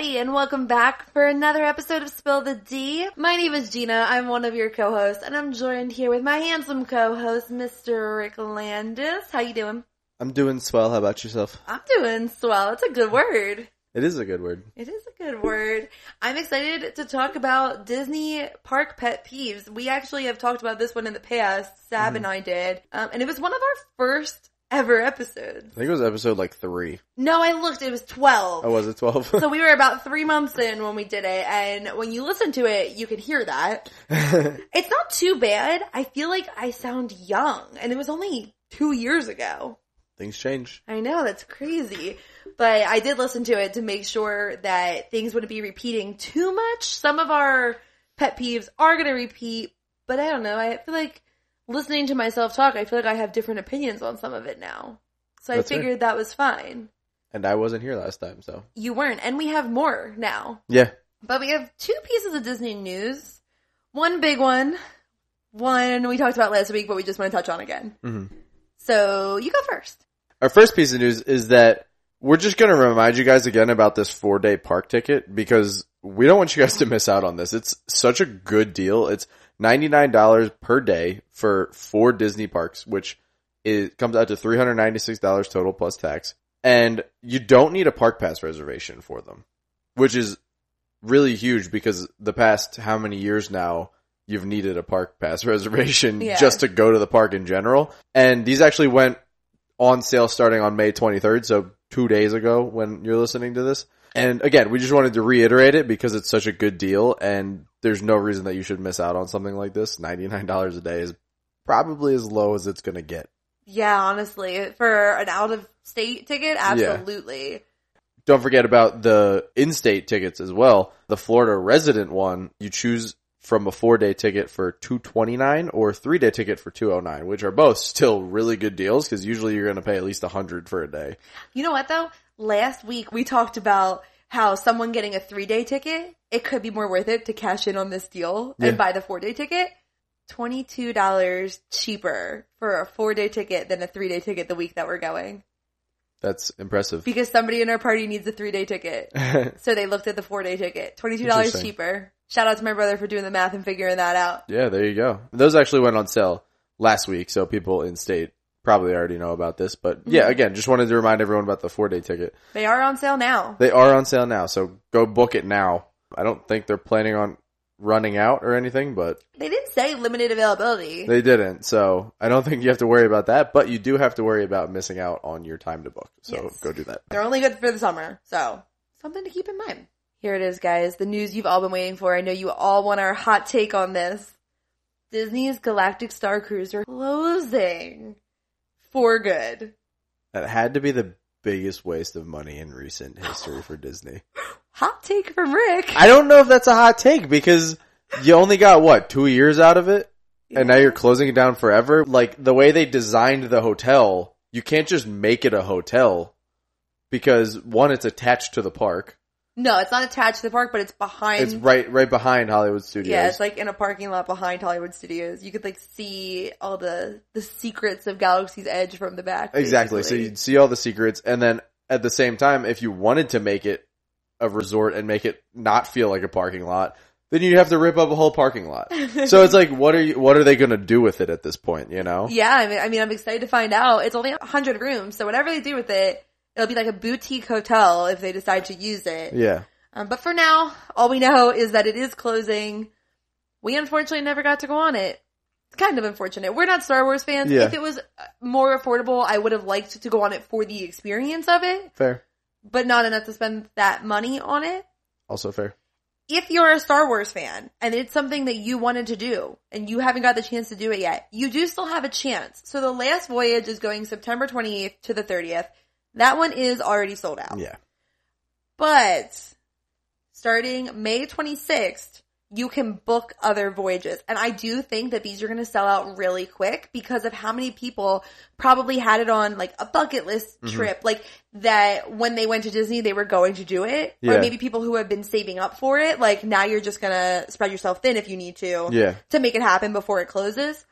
everybody, and welcome back for another episode of Spill the D. My name is Gina. I'm one of your co-hosts, and I'm joined here with my handsome co-host, Mr. Ric Landis. How you doing? I'm doing swell. How about yourself? I'm doing swell. It's a good word. It is a good word. It is a good word. I'm excited to talk about Disney park pet peeves. We actually have talked about this one in the past. Sab and I did, um, and it was one of our first ever episodes. I think it was episode like three. No, I looked. It was twelve. Oh, was it twelve? so we were about three months in when we did it, and when you listen to it, you can hear that. it's not too bad. I feel like I sound young, and it was only two years ago. Things change. I know, that's crazy. But I did listen to it to make sure that things wouldn't be repeating too much. Some of our pet peeves are going to repeat, but I don't know. I feel like listening to myself talk, I feel like I have different opinions on some of it now. So I That's fair. figured that was fine. And I wasn't here last time, so You weren't, and we have more now. yeah. But we have two pieces of Disney news. One big one. One we talked about last week, but we just want to touch on again. Mhm. So you go first. Our first piece of news is that we're just going to remind you guys again about this four day park ticket because we don't want you guys to miss out on this. It's such a good deal. It's $99 per day for four Disney parks, which it comes out to $396 total plus tax. And you don't need a park pass reservation for them, which is really huge because the past how many years now you've needed a park pass reservation Yeah. just to go to the park in general. And these actually went on sale starting on May 23rd, so two days ago when you're listening to this. And again, we just wanted to reiterate it because it's such a good deal and there's no reason that you should miss out on something like this. $99 a day is probably as low as it's going to get. Yeah, honestly, for an out of state ticket, absolutely. Don't forget about the in-state tickets as well. The Florida resident one, you choose from a four-day ticket for 229 or three-day ticket for 209, which are both still really good deals because usually you're going to pay at least 100 for a day. You know what though? Last week we talked about how someone getting a three day ticket, it could be more worth it to cash in on this deal Yeah. and buy the four day ticket. $22 cheaper for a four day ticket than a three day ticket the week that we're going. That's impressive. Because somebody in our party needs a three day ticket. So they looked at the four day ticket. $22 cheaper. Shout out to my brother for doing the math and figuring that out. Yeah, there you go. Those actually went on sale last week, so people in state probably already know about this. But yeah, Mm-hmm. again, just wanted to remind everyone about the four day ticket. They are on sale now. They are on sale now, so go book it now. I don't think they're planning on running out or anything, but They didn't say limited availability. they didn't. So I don't think you have to worry about that, but you do have to worry about missing out on your time to book. So Yes. go do that. They're only good for the summer, so something to keep in mind. Here it is, guys. The news you've all been waiting for. I know you all want our hot take on this. Disney's Galactic Star Cruiser closing for good. That had to be the biggest waste of money in recent history for Disney. Hot take from Ric. I don't know if that's a hot take because you only got what, two years out of it? And now you're closing it down forever? Like the way they designed the hotel, you can't just make it a hotel because one, it's attached to the park. No, it's not attached to the park, but it's behind. It's right, right behind Hollywood Studios. yeah, it's like in a parking lot behind Hollywood Studios. You could like see all the the secrets of Galaxy's Edge from the back. exactly. So you'd see all the secrets and then at the same time, if you wanted to make it a resort and make it not feel like a parking lot, then you'd have to rip up a whole parking lot. so it's like, what are you, what are they going to do with it at this point, you know? Yeah, I mean, I mean, I'm excited to find out. It's only 100 rooms, so whatever they do with it, it'll be like a boutique hotel if they decide to use it. Yeah. Um, but for now, all we know is that it is closing. We unfortunately never got to go on it. It's kind of unfortunate. We're not Star Wars fans. Yeah. If it was uh, more affordable, I would have liked to go on it for the experience of it, Fair. but not enough to spend that money on it. Also fair. if you're a Star Wars fan and it's something that you wanted to do and you haven't got the chance to do it yet, you do still have a chance. So the last voyage is going September 28th to the 30th. That one is already sold out. Yeah. But starting May 26th, you can book other voyages. And I do think that these are going to sell out really quick because of how many people probably had it on like a bucket list Mm-hmm. trip, like that when they went to Disney, they were going to do it. Yeah. Or maybe people who have been saving up for it, like now you're just going to spread yourself thin if you need to Yeah. to make it happen before it closes.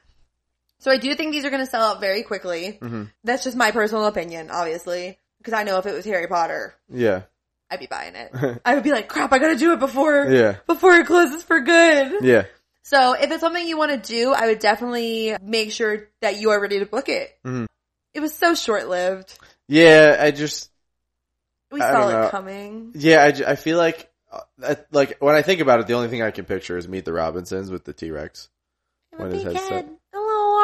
So I do think these are going to sell out very quickly. Mm-hmm. That's just my personal opinion, obviously, because I know if it was Harry Potter, Yeah. I'd be buying it. I would be like, crap, I gotta do it before, Yeah. before it closes for good. Yeah. So if it's something you want to do, I would definitely make sure that you are ready to book it. Mhm. It was so short lived. Yeah, I just, We I saw it coming. yeah, I, I feel like, uh, like, when I think about it, the only thing I can picture is Meet the Robinsons with the T-Rex. When his head's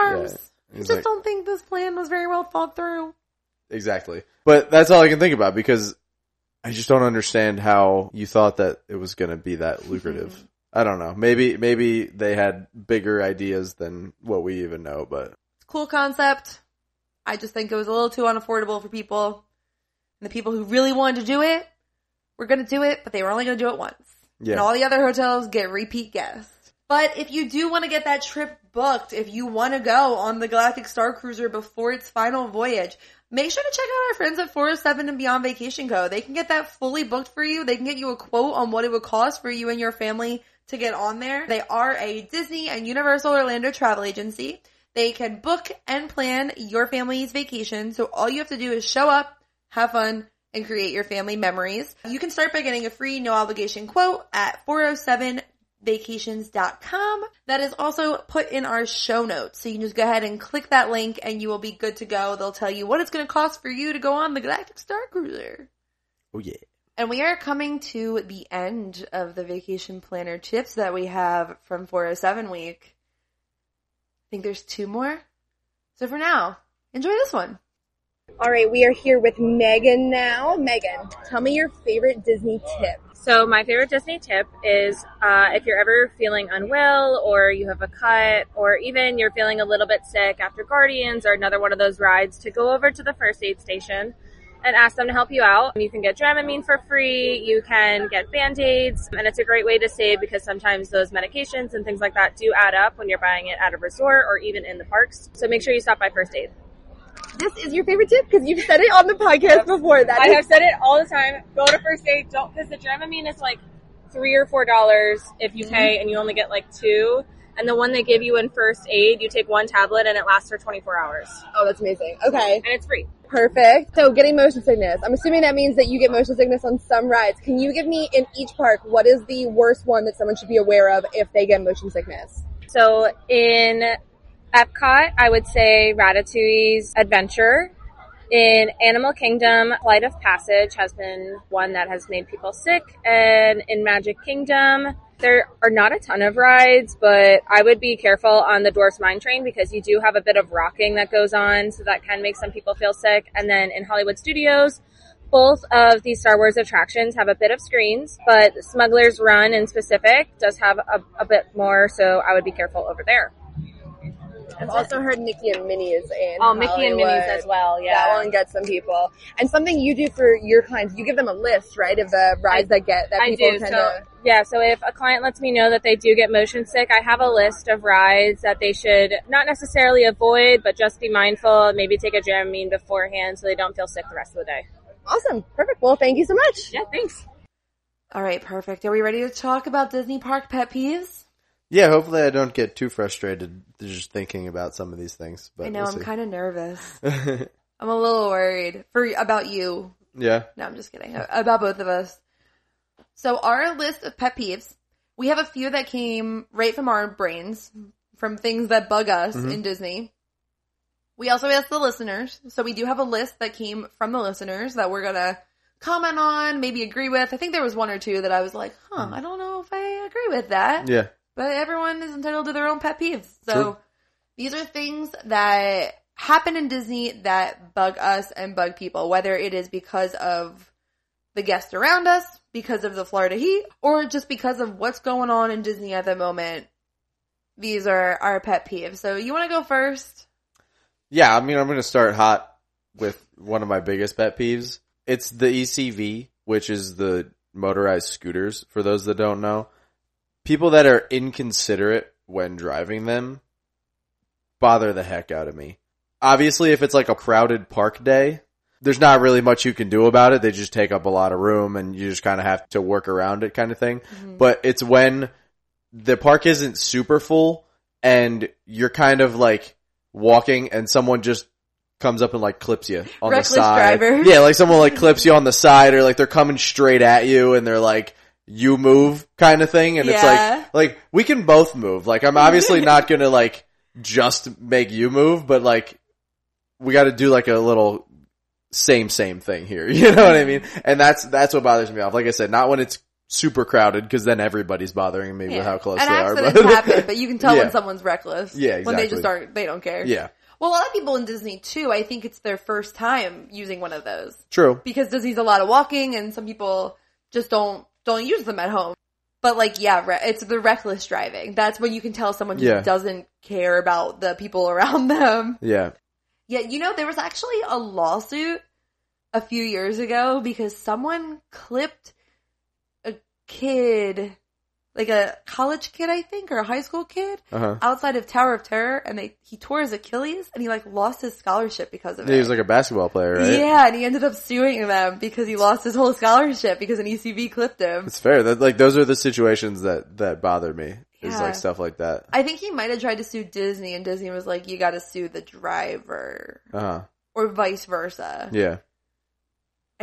arms. Yeah. I just like- don't think this plan was very well thought through. Exactly. But that's all I can think about because I just don't understand how you thought that it was going to be that mm-hmm. lucrative. I don't know. Maybe, maybe they had bigger ideas than what we even know, but cool concept. I just think it was a little too unaffordable for people. And the people who really wanted to do it were going to do it, but they were only going to do it once. And yeah. all the other hotels get repeat guests. But if you do want to get that trip booked, if you want to go on the Galactic Star Cruiser before its final voyage, make sure to check out our friends at 407 and Beyond Vacation Co. They can get that fully booked for you. They can get you a quote on what it would cost for you and your family to get on there. They are a Disney and Universal Orlando travel agency. They can book and plan your family's vacation. So all you have to do is show up, have fun, and create your family memories. You can start by getting a free no obligation quote at 407vacations.com. That is also put in our show notes. So you can just go ahead and click that link and you will be good to go. They'll tell you what it's going to cost for you to go on the Galactic Star Cruiser. Oh yeah. And we are coming to the end of the vacation planner tips that we have from 407 week. I think there's two more. So for now, enjoy this one. All right, we are here with Megan now. Megan, tell me your favorite Disney tip. So my favorite Disney tip is uh, if you're ever feeling unwell or you have a cut or even you're feeling a little bit sick after Guardians or another one of those rides to go over to the first aid station and ask them to help you out. You can get Dramamine for free. You can get Band-Aids and it's a great way to save because sometimes those medications and things like that do add up when you're buying it at a resort or even in the parks. So make sure you stop by first aid. This is your favorite tip because you've said it on the podcast before. That I is- have said it all the time. Go to first aid. Don't because the Dramamine is like three or four dollars if you mm-hmm. pay, and you only get like two. And the one they give you in first aid, you take one tablet and it lasts for 24 hours, oh, that's amazing. Okay, and it's free. perfect. So getting motion sickness. I'm assuming that means that you get motion sickness on some rides. Can you give me in each park what is the worst one that someone should be aware of if they get motion sickness? So in Epcot, I would say Ratatouille's Adventure. In Animal Kingdom, Flight of Passage has been one that has made people sick. And in Magic Kingdom, there are not a ton of rides, but I would be careful on the Dwarfs Mine Train because you do have a bit of rocking that goes on, so that can make some people feel sick. And then in Hollywood Studios, both of these Star Wars attractions have a bit of screens, but Smuggler's Run in specific does have a, a bit more, so I would be careful over there. I've also heard Mickey and Minnie's in Oh, Mickey and Minnie's as well, yeah. That one gets some people. And something you do for your clients, you give them a list, right, of the rides that get that I people do. tend So to. yeah, so if a client lets me know that they do get motion sick, I have a list of rides that they should not necessarily avoid, but just be mindful. Maybe take a Dramamine beforehand so they don't feel sick the rest of the day. Awesome, perfect. Well, thank you so much. Yeah, thanks. All right, perfect. Are we ready to talk about Disney park pet peeves? Yeah, hopefully I don't get too frustrated just thinking about some of these things. But I know, we'll I'm kind of nervous. I'm a little worried for about you. yeah. No, I'm just kidding. About both of us. So our list of pet peeves, we have a few that came right from our brains, from things that bug us mm-hmm. in Disney. We also asked the listeners, so we do have a list that came from the listeners that we're gonna comment on, maybe agree with. I think there was one or two that I was like, huh, mm-hmm. I don't know if I agree with that. Yeah. But everyone is entitled to their own pet peeves. So True. these are things that happen in Disney that bug us and bug people, whether it is because of the guests around us, because of the Florida heat, or just because of what's going on in Disney at the moment. These are our pet peeves. So you want to go first? Yeah, I mean, I'm going to start hot with one of my biggest pet peeves. It's the ECV, which is the motorized scooters, for those that don't know. People that are inconsiderate when driving them bother the heck out of me. Obviously, if it's like a crowded park day, there's not really much you can do about it. They just take up a lot of room and you just kind of have to work around it kind of thing. Mm-hmm. But it's when the park isn't super full and you're kind of like walking and someone just comes up and like clips you on Reckless the side. driver. Yeah, like someone like clips you on the side or like they're coming straight at you and they're like, you move kind of thing. And Yeah. it's like, like we can both move. Like I'm obviously not gonna like just make you move, but like we got to do like a little same same thing here. You know what I mean? And that's that's what bothers me off. Like I said, not when it's super crowded because then everybody's bothering me with how close and they are. But happen, but you can tell Yeah. when someone's reckless. Yeah, When they just aren't, they don't care. yeah, Well, a lot of people in Disney too, I think it's their first time using one of those. true. Because Disney's a lot of walking and some people just don't, don't use them at home. But like, yeah, re- it's the reckless driving. That's when you can tell someone just Yeah. doesn't care about the people around them. Yeah, Yeah, you know, there was actually a lawsuit a few years ago because someone clipped a kid, like a college kid, I think, or a high school kid, uh huh. outside of Tower of Terror, and they he tore his Achilles, and he like lost his scholarship because of it. He was like a basketball player, right? Yeah, and he ended up suing them because he lost his whole scholarship because an ECV clipped him. It's fair. That like those are the situations that that bother me. Is like stuff like that. I think he might have tried to sue Disney, and Disney was like, "You got to sue the driver." Uh huh. Or vice versa. Yeah.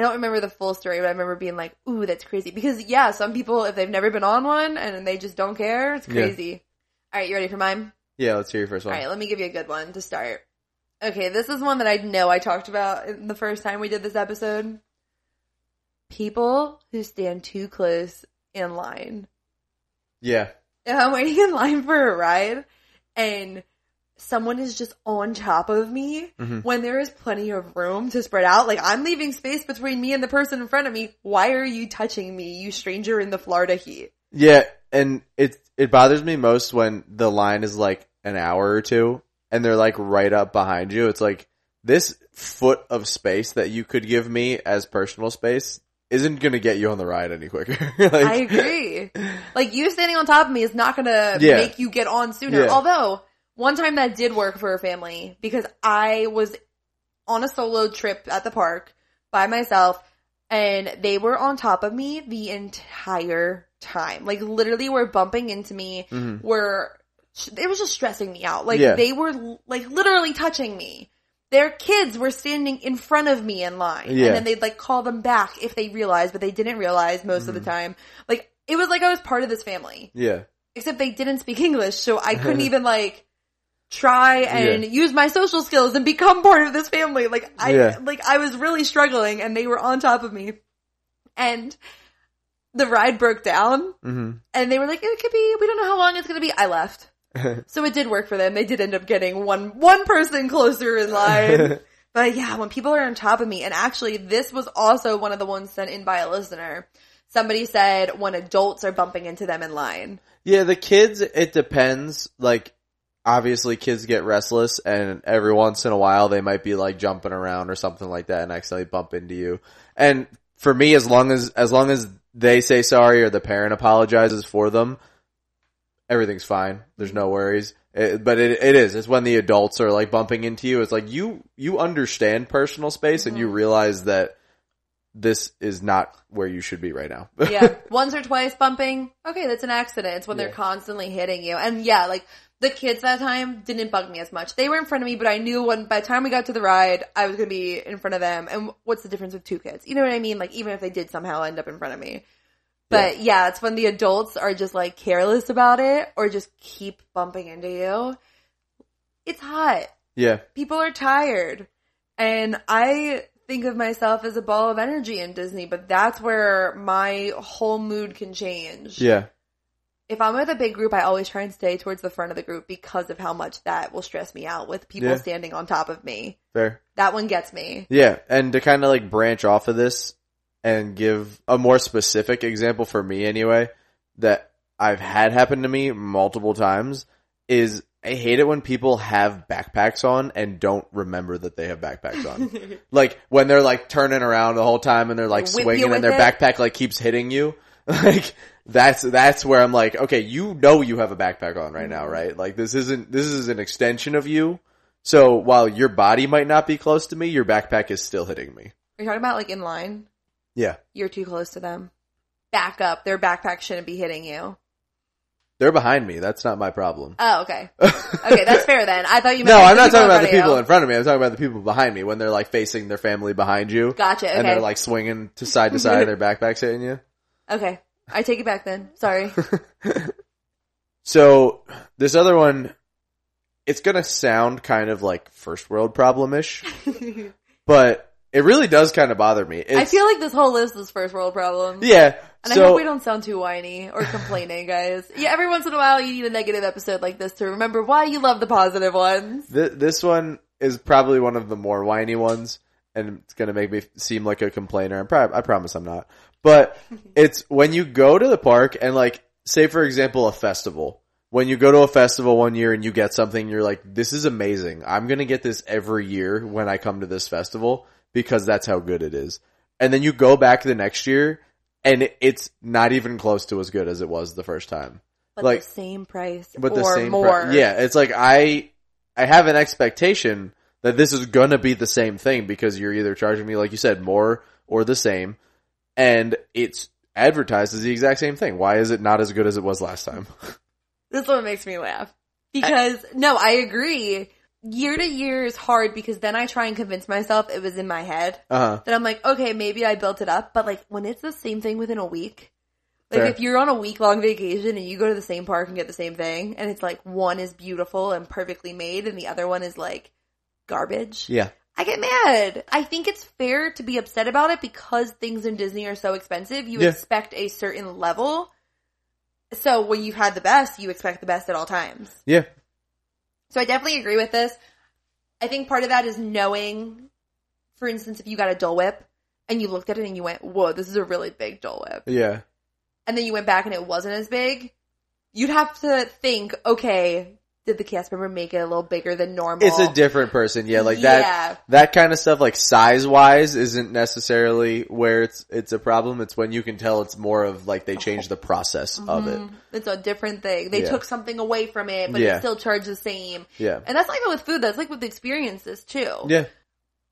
I don't remember the full story, but I remember being like, ooh, that's crazy. Because yeah, some people, if they've never been on one and they just don't care, it's crazy. Alright, you ready for mine? Yeah. Let's hear your first one. Alright, let me give you a good one to start. Okay, this is one that I know I talked about in the first time we did this episode. People who stand too close in line. Yeah. If I'm waiting in line for a ride and someone is just on top of me Mhm. when there is plenty of room to spread out, like I'm leaving space between me and the person in front of me. Why are you touching me, you stranger in the Florida heat? Yeah, and it it bothers me most when the line is like an hour or two and they're like right up behind you. It's like this foot of space that you could give me as personal space isn't going to get you on the ride any quicker. like, I agree. Like you standing on top of me is not gonna Yeah. make you get on sooner. Yeah. Although one time that did work for a family because I was on a solo trip at the park by myself and they were on top of me the entire time. Like literally were bumping into me, Mhm. were it was just stressing me out. Like Yeah. they were like literally touching me. Their kids were standing in front of me in line. Yeah. And then they'd like call them back if they realized, but they didn't realize most of the Mm-hmm. time. Like it was like I was part of this family. Yeah. Except they didn't speak English, so I couldn't even like try and use my social skills and become part of this family. Like I Yeah. like I was really struggling and they were on top of me. And the ride broke down hmm and they were like, it could be, we don't know how long it's gonna be. I left. So it did work for them. They did end up getting one, one person closer in line. but yeah, when people are on top of me, and actually this was also one of the ones sent in by a listener. Somebody said when adults are bumping into them in line. Yeah, the kids, it depends. Like, obviously kids get restless and every once in a while they might be like jumping around or something like that and accidentally bump into you. And for me, as long as, as long as they say sorry or the parent apologizes for them, everything's fine. There's no worries. It, but it, it is. It's when the adults are like bumping into you. It's like you, you understand personal space and you mm-hmm. realize that this is not where you should be right now. Yeah, once or twice bumping. Okay, that's an accident. It's when Yeah. they're constantly hitting you. And yeah, like the kids that time didn't bug me as much. They were in front of me, but I knew when by the time we got to the ride, I was gonna be in front of them. And what's the difference with two kids? You know what I mean? Like even if they did somehow end up in front of me. But yeah, it's when the adults are just like careless about it or just keep bumping into you. It's hot yeah. people are tired. And I think of myself as a ball of energy in Disney, but that's where my whole mood can change. Yeah. If I'm with a big group, I always try and stay towards the front of the group because of how much that will stress me out with people Yeah. standing on top of me. Fair. That one gets me. Yeah, and to kind of like branch off of this and give a more specific example for me anyway that I've had happen to me multiple times is I hate it when people have backpacks on and don't remember that they have backpacks on. like when they're like turning around the whole time and they're like Whip swinging and their it? backpack like keeps hitting you. Like that's that's where I'm like, okay, you know you have a backpack on right Mm-hmm. now, right? Like this isn't this is an extension of you. So while your body might not be close to me, your backpack is still hitting me. Are you talking about like in line? Yeah. You're too close to them. Back up. Their backpack shouldn't be hitting you. They're behind me. That's not my problem. Oh, okay. Okay, that's fair then. I thought you meant No, I'm not talking about the people in front of me. I'm talking about the people behind me when they're like facing their family behind you. Gotcha. Okay. And they're like swinging to side to side, their backpacks hitting you. okay. I take it back then. Sorry. So this other one, it's gonna sound kind of like first world problem-ish, but it really does kind of bother me. It's, I feel like this whole list is first world problems. yeah. And I so hope we don't sound too whiny or complaining, guys. Yeah, every once in a while you need a negative episode like this to remember why you love the positive ones. th- this one is probably one of the more whiny ones, and it's gonna make me seem like a complainer. I'm prob- I promise I'm not. But it's when you go to the park and like, say for example, a festival. When you go to a festival one year and you get something, you're like, this is amazing. I'm gonna get this every year when I come to this festival because that's how good it is. And then you go back the next year and it's not even close to as good as it was the first time. But Like- the same price But or the same, pri- more. yeah, it's like I, I have an expectation that this is gonna be the same thing because you're either charging me, like you said, more or the same, and it's advertised as the exact same thing. Why is it not as good as it was last time? This one makes me laugh. Because, no, I agree. Year to year is hard because then I try and convince myself it was in my head. Uh huh. Then I'm like, okay, maybe I built it up. But like, when it's the same thing within a week, like Fair. if you're on a week long vacation and you go to the same park and get the same thing, and it's like one is beautiful and perfectly made and the other one is like garbage. Yeah. I get mad. I think it's fair to be upset about it because things in Disney are so expensive. You Yeah. expect a certain level. So when you've had the best, you expect the best at all times. Yeah. So I definitely agree with this. I think part of that is knowing, for instance, if you got a Dole Whip and you looked at it and you went, whoa, this is a really big Dole Whip. Yeah. And then you went back and it wasn't as big, you'd have to think, okay, did the cast member make it a little bigger than normal? It's a different person. Yeah. Like that, Yeah. that kind of stuff, like size wise, isn't necessarily where it's, it's a problem. It's when you can tell it's more of like they changed the process of it. Mhm. It's a different thing. They Yeah. took something away from it, but Yeah. it still charged the same. Yeah. And that's not even with food. That's like with experiences too. Yeah.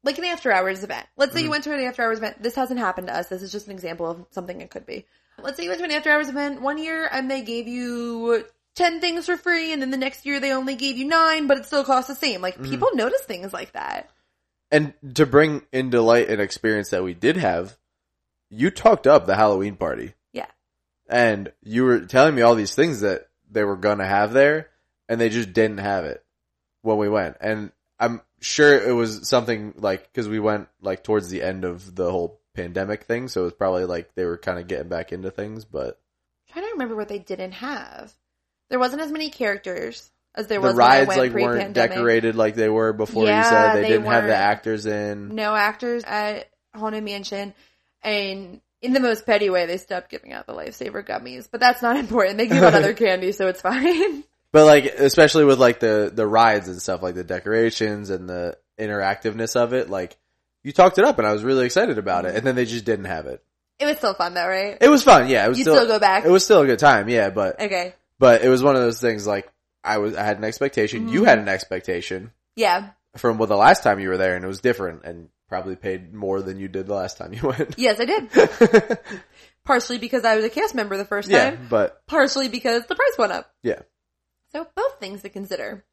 Like an after hours event. Let's say you Mhm. went to an after hours event. This hasn't happened to us. This is just an example of something it could be. Let's say you went to an after hours event one year and they gave you 10 things for free and then the next year they only gave you 9 but it still costs the same. Like Mhm. people notice things like that. And to bring into light an experience that we did have, you talked up the Halloween party. Yeah. And you were telling me all these things that they were gonna have there, and they just didn't have it when we went. And I'm sure it was something like, cause we went like towards the end of the whole pandemic thing, so it was probably like they were kind of getting back into things, but I'm trying to remember what they didn't have. There wasn't as many characters as there the was I rides like weren't pre-pandemic. decorated like they were before you Yeah, said. They, they didn't have the actors in. no actors at Haunted Mansion, and in the most petty way, they stopped giving out the lifesaver gummies. But that's not important. They give out other candy, so it's fine. But like, especially with like the, the rides and stuff, like the decorations and the interactiveness of it, like, you talked it up and I was really excited about it and then they just didn't have it. it was still fun though, right? It was fun, yeah, it was You still, still go back? it was still a good time, yeah, but, Okay, but it was one of those things like, I was, I had an expectation, you Mhm. had an expectation yeah, from well, the last time you were there and it was different and probably paid more than you did the last time you went. yes, I did. Partially because I was a cast member the first yeah, time. but, Partially because the price went up. yeah. So both things to consider.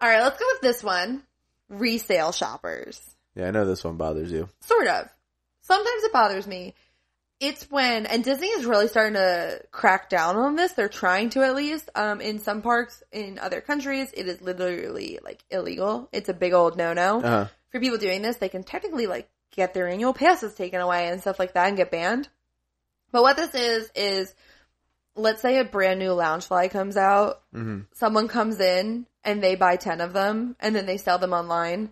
All right, let's go with this one: resale shoppers. Yeah, I know this one bothers you. Sort of. Sometimes it bothers me. It's when, and Disney is really starting to crack down on this. They're trying to at least. Um, in some parks in other countries, it is literally like illegal. It's a big old no-no. Uh-huh. For people doing this, they can technically like get their annual passes taken away and stuff like that and get banned. But what this is, is let's say a brand new Loungefly comes out hmm someone comes in and they buy 10 of them and then they sell them online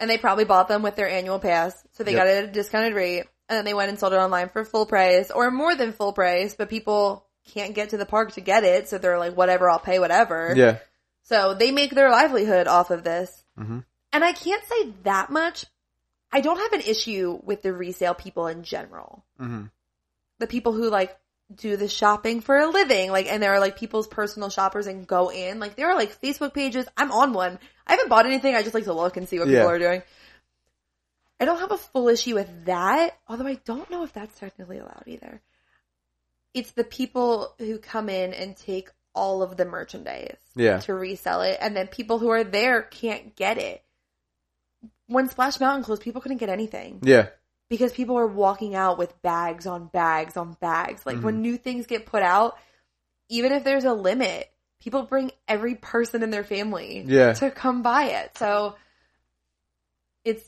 and they probably bought them with their annual pass so they Yep. got it at a discounted rate and then they went and sold it online for full price or more than full price but people can't get to the park to get it so they're like whatever I'll pay whatever Yeah. so they make their livelihood off of this Mhm. and I can't say that much I don't have an issue with the resale people in general hmm the people who like do the shopping for a living, like, and there are like people's personal shoppers and go in, like, there are like Facebook pages. I'm on one. I haven't bought anything. I just like to look and see what Yeah. people are doing. I don't have a full issue with that, although I don't know if that's technically allowed either. It's the people who come in and take all of the merchandise Yeah. to resell it, and then people who are there can't get it. When Splash Mountain closed, people couldn't get anything Yeah. because people are walking out with bags on bags on bags. Like Mm-hmm. when new things get put out, even if there's a limit, people bring every person in their family Yeah. to come buy it. So it's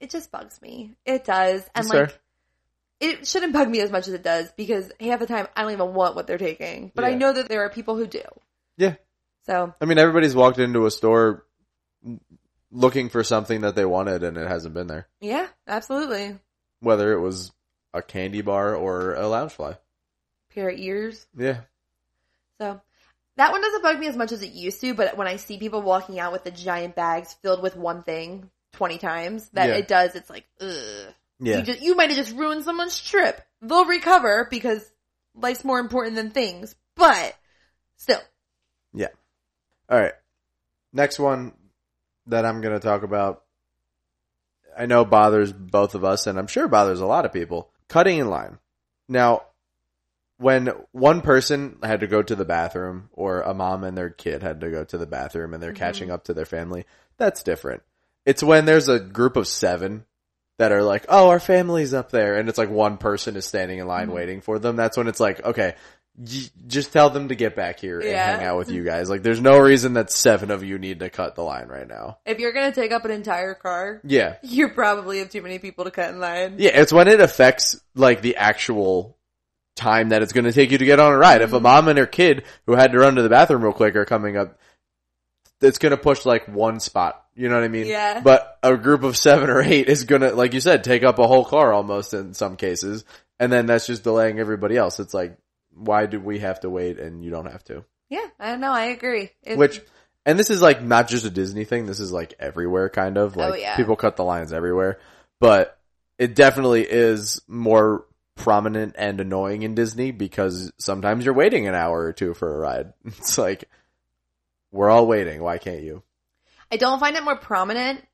it just bugs me. It does. And That's like fair. it shouldn't bug me as much as it does because half the time I don't even want what they're taking. But I know that there are people who do. Yeah. So I mean, everybody's walked into a store looking for something that they wanted and it hasn't been there. yeah, absolutely. Whether it was a candy bar or a Loungefly. Pair of ears. Yeah. So that one doesn't bug me as much as it used to, but when I see people walking out with the giant bags filled with one thing 20 times, that Yeah. it does, it's like, ugh. Yeah. You just, you might have just ruined someone's trip. They'll recover because life's more important than things, but still. Yeah. All right. Next one that I'm going to talk about, I know bothers both of us, and I'm sure bothers a lot of people. Cutting in line. Now, when one person had to go to the bathroom, or a mom and their kid had to go to the bathroom and they're mm-hmm. catching up to their family, that's different. It's when there's a group of seven that are like, oh, our family's up there, and it's like one person is standing in line mm-hmm. waiting for them. That's when it's like, okay, y- just tell them to get back here and hang out with you guys. Like, there's no reason that seven of you need to cut the line right now. If you're gonna take up an entire car, Yeah. you probably have too many people to cut in line. Yeah, it's when it affects like the actual time that it's going to take you to get on a ride. If a mm-hmm. mom and her kid who had to run to the bathroom real quick are coming up, it's going to push like one spot. You know what I mean? Yeah. But a group of seven or eight is to, like you said, take up a whole car almost in some cases. And then that's just delaying everybody else. It's like, why do we have to wait and you don't have to? Yeah, I know, I agree. It's, Which, and this is like not just a Disney thing. This is like everywhere kind of oh, like Oh, yeah. people cut the lines everywhere, but it definitely is more prominent and annoying in Disney because sometimes you're waiting an hour or two for a ride. It's like, we're all waiting. Why can't you? I don't find it more prominent.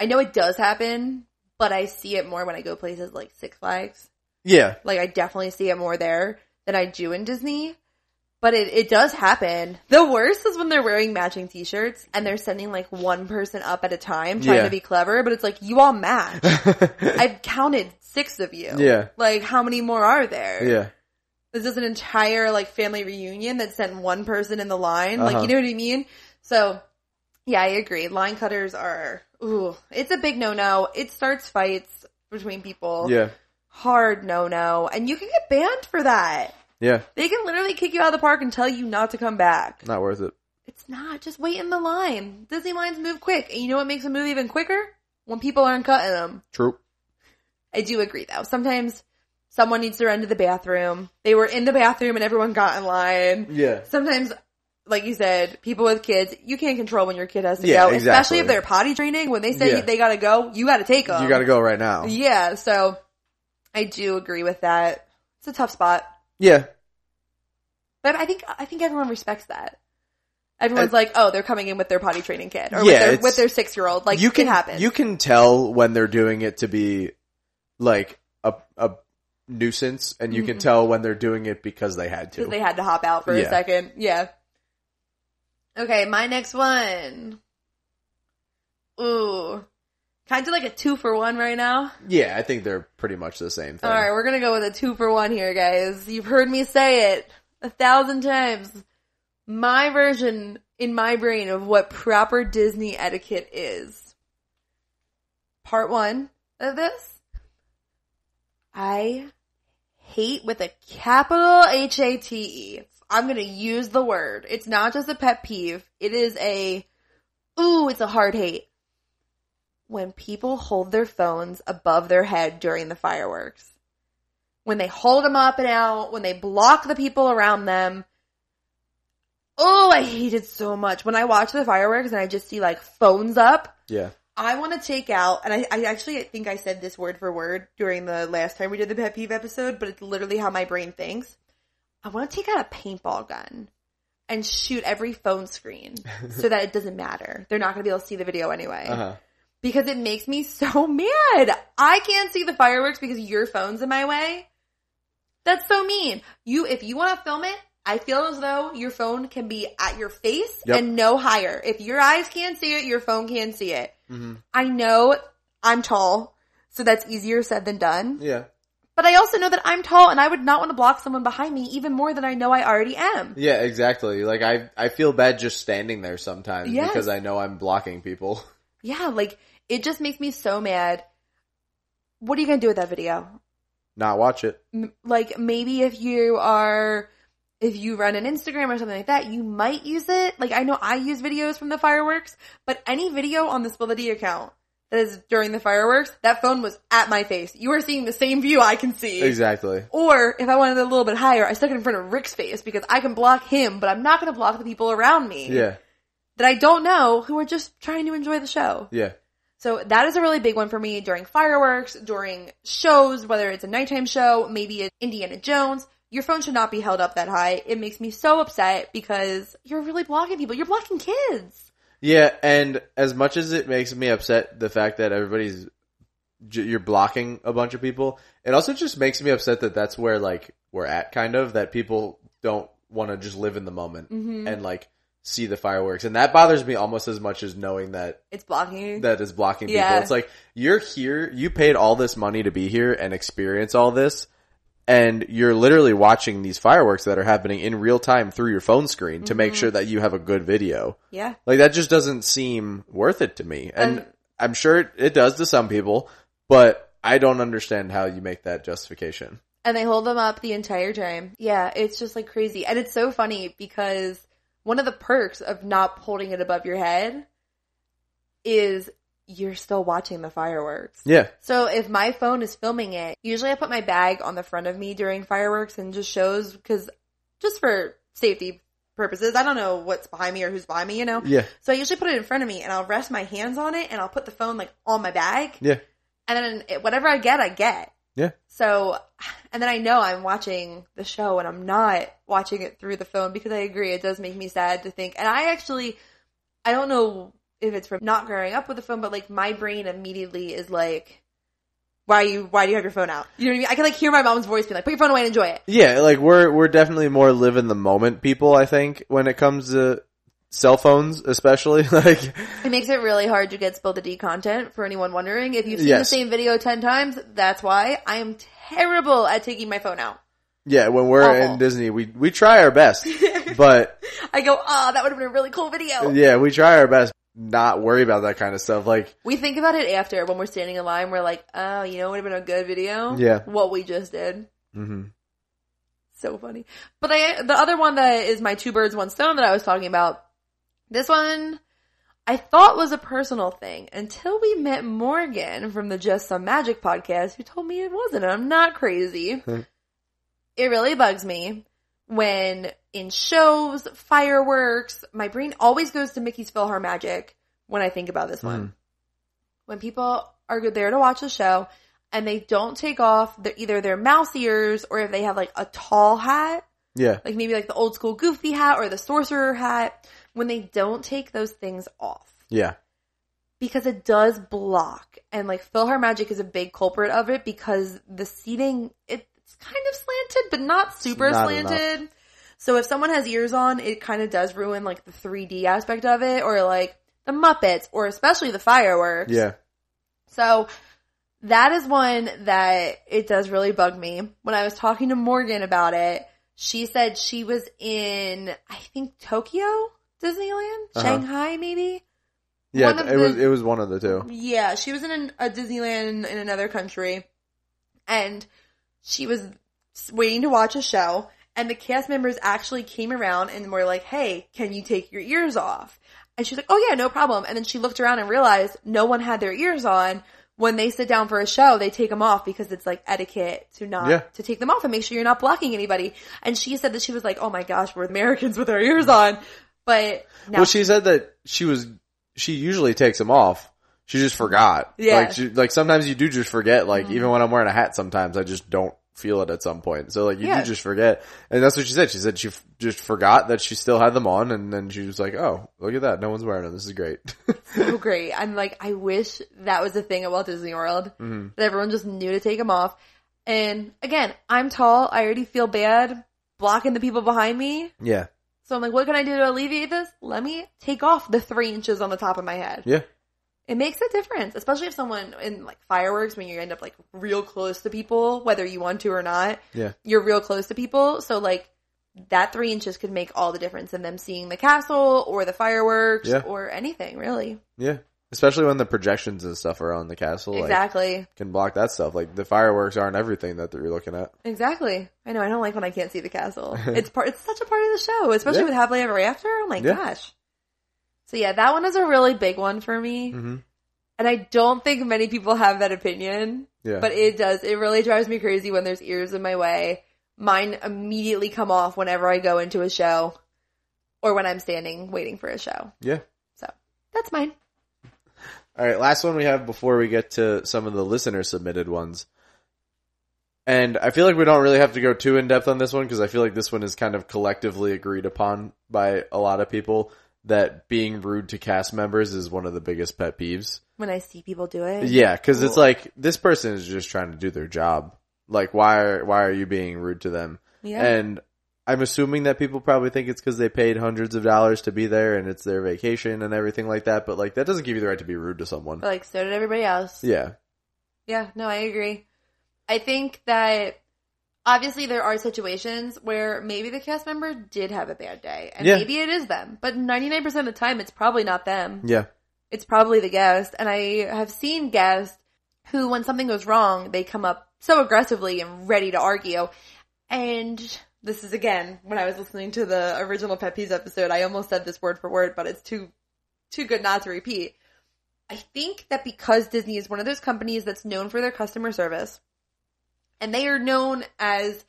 I know it does happen, but I see it more when I go places like Six Flags. Yeah. Like I definitely see it more there than I do in Disney. But it, it does happen. The worst is when they're wearing matching t-shirts and they're sending like one person up at a time trying Yeah. to be clever, but it's like you all match. I've counted six of you. Yeah. Like how many more are there? yeah. This is an entire like family reunion that sent one person in the line. Like Uh-huh. you know what I mean? So yeah, I agree. Line cutters are ooh, it's a big no no. It starts fights between people. Yeah. Hard no no. And you can get banned for that. Yeah. They can literally kick you out of the park and tell you not to come back. Not worth it. It's not. Just wait in the line. Disney lines move quick. And you know what makes a move even quicker? When people aren't cutting them. True. I do agree though. Sometimes someone needs to run to the bathroom. They were in the bathroom and everyone got in line. Yeah. Sometimes, like you said, people with kids, you can't control when your kid has to Yeah, go. exactly. Especially if they're potty training. When they say Yeah. they gotta go, you gotta take them. You gotta go right now. Yeah, so I do agree with that. It's a tough spot. Yeah. But I think I think everyone respects that. Everyone's I- like, oh, they're coming in with their potty training kid or Yeah, with their with their six year old. Like you can it happens. you can tell when they're doing it to be like a a nuisance, and you can mm-hmm. tell when they're doing it because they had to. they had to hop out for a second. Yeah. Okay, my next one. Ooh, kind of like a two for one right now. yeah, I think they're pretty much the same thing. All right, we're gonna go with a two for one here, guys. You've heard me say it a thousand times. My version in my brain of what proper Disney etiquette is. Part one of this. I hate with a capital H A T E. I'm gonna use the word. It's not just a pet peeve. It is a, ooh, it's a hard hate when people hold their phones above their head during the fireworks. When they hold them up and out, when they block the people around them. Oh, I hate it so much. When I watch the fireworks and I just see like phones up, Yeah, I want to take out, and I, I actually think I said this word for word during the last time we did the pet peeve episode, but it's literally how my brain thinks. I want to take out a paintball gun and shoot every phone screen so that it doesn't matter. They're not going to be able to see the video anyway uh-huh. because it makes me so mad. I can't see the fireworks because your phone's in my way. That's so mean. You, if you want to film it, I feel as though your phone can be at your face Yep. and no higher. If your eyes can't see it, your phone can't see it. Mm-hmm. I know I'm tall, so that's easier said than done. Yeah. But I also know that I'm tall and I would not want to block someone behind me even more than I know I already am. Yeah, exactly. Like I, I feel bad just standing there sometimes Yes. because I know I'm blocking people. Yeah, like it just makes me so mad. What are you going to do with that video? Not watch it. Like maybe if you are if you run an Instagram or something like that, you might use it. Like I know I use videos from the fireworks, but any video on the Spill the D account that is during the fireworks, that phone was at my face. You are seeing the same view I can see. Exactly. Or if I wanted it a little bit higher, I stuck it in front of Ric's face because I can block him, but I'm not going to block the people around me Yeah. that I don't know who are just trying to enjoy the show. Yeah. So that is a really big one for me during fireworks, during shows, whether it's a nighttime show, maybe it's Indiana Jones. Your phone should not be held up that high. It makes me so upset because you're really blocking people. You're blocking kids. Yeah, and as much as it makes me upset the fact that everybody's you're blocking a bunch of people, it also just makes me upset that that's where like we're at kind of that people don't want to just live in the moment Mm-hmm. and like see the fireworks. And that bothers me almost as much as knowing that It's blocking that is blocking people. Yeah. It's like you're here, you paid all this money to be here and experience all this, and you're literally watching these fireworks that are happening in real time through your phone screen to Mm-hmm. make sure that you have a good video. yeah. Like that just doesn't seem worth it to me. And Um, I'm sure it, it does to some people, but I don't understand how you make that justification. And they hold them up the entire time. Yeah, it's just like crazy. And it's so funny because one of the perks of not holding it above your head is you're still watching the fireworks. Yeah. So if my phone is filming it, usually I put my bag on the front of me during fireworks and just shows because just for safety purposes, I don't know what's behind me or who's behind me, you know? Yeah. So I usually put it in front of me and I'll rest my hands on it and I'll put the phone like on my bag Yeah. and then it, whatever I get, I get. Yeah. So, and then I know I'm watching the show and I'm not watching it through the phone because I agree it does make me sad to think. And I actually, I don't know if it's from not growing up with a phone, but like my brain immediately is like, why you, why do you have your phone out? You know what I mean? I can like hear my mom's voice being like, put your phone away and enjoy it. Yeah, like we're we're definitely more live in the moment people, I think, when it comes to cell phones especially. like It makes it really hard to get Spill the D content for anyone wondering. If you've seen Yes. the same video 10 times, that's why I am terrible at taking my phone out. yeah, when we're Awful. in Disney, we we try our best. but I go, oh, that would have been a really cool video. yeah, we try our best not worry about that kind of stuff. Like We think about it after when we're standing in line. We're like, oh, you know, it would have been a good video. Yeah. What we just did. mhm. So funny. But I, the other one that is my two birds, one stone that I was talking about, this one I thought was a personal thing until we met Morgan from the Just Some Magic podcast who told me it wasn't. I'm not crazy. it really bugs me when in shows, fireworks, my brain always goes to Mickey's PhilharMagic when I think about this hmm. one. When people are there to watch the show and they don't take off their, either their mouse ears or if they have like a tall hat, Yeah. like maybe like the old school goofy hat or the sorcerer hat, when they don't take those things off Yeah. because it does block and like PhilharMagic is a big culprit of it because the seating it's kind of slanted but not super Not slanted. So if someone has ears on, it kind of does ruin like the 3D aspect of it or like the Muppets or especially the fireworks. Yeah. So that is one that it does really bug me. When I was talking to Morgan about it, she said she was in, I think Tokyo Disneyland, Uh-huh. Shanghai maybe. Yeah, it was it was one of the two. Yeah, she was in an, a Disneyland in another country, and she was waiting to watch a show, and the cast members actually came around and were like, "Hey, can you take your ears off?" And she's like, "Oh yeah, no problem." And then she looked around and realized no one had their ears on. When they sit down for a show, they take them off because it's like etiquette to not Yeah. to take them off and make sure you're not blocking anybody. And she said that she was like, "Oh my gosh, we're Americans with our ears on," but now Well, she said that she was she usually takes them off. She just forgot. Yeah. Like she, like sometimes you do just forget. Like even mm-hmm. when I'm wearing a hat, sometimes I just don't feel it at some point. So like you Yeah. do just forget. And that's what she said. She said she f- just forgot that she still had them on, and then she was like, "Oh, look at that! No one's wearing them. This is great." so great. I'm like, I wish that was a thing at Walt Disney World. Mm-hmm. That everyone just knew to take them off. And again, I'm tall. I already feel bad blocking the people behind me. Yeah. So I'm like, what can I do to alleviate this? Let me take off the three inches on the top of my head. Yeah. It makes a difference, especially if someone in like fireworks when you end up like real close to people, whether you want to or not. Yeah. You're real close to people. So like that three inches could make all the difference in them seeing the castle or the fireworks Yeah. or anything really. Yeah. Especially when the projections and stuff are on the castle. Like, Exactly. can block that stuff. Like the fireworks aren't everything that you're looking at. Exactly. I know. I don't like when I can't see the castle. it's part. It's such a part of the show, especially Yeah. with Happily Ever After. Oh my Yeah. gosh. So yeah, that one is a really big one for me, hmm and I don't think many people have that opinion. Yeah. But it does. It really drives me crazy when there's ears in my way. Mine immediately come off whenever I go into a show, or when I'm standing waiting for a show. yeah. So that's mine. All right, last one we have before we get to some of the listener submitted ones. And I feel like we don't really have to go too in depth on this one because I feel like this one is kind of collectively agreed upon by a lot of people that being rude to cast members is one of the biggest pet peeves. When I see people do it, Yeah, because it's like this person is just trying to do their job. Like, why are why are you being rude to them? yeah, And I'm assuming that people probably think it's because they paid hundreds of dollars to be there and it's their vacation and everything like that. But like, that doesn't give you the right to be rude to someone. but like so did everybody else. Yeah, Yeah, no, I agree. I think that obviously there are situations where maybe the cast member did have a bad day and Yeah. maybe it is them, but 99% of the time it's probably not them. yeah, It's probably the guest. And I have seen guests who, when something goes wrong, they come up so aggressively and ready to argue. And this is again, when I was listening to the original Pet Peeves episode, I almost said this word for word, but it's too, too good not to repeat. I think that because Disney is one of those companies that's known for their customer service, and they are known as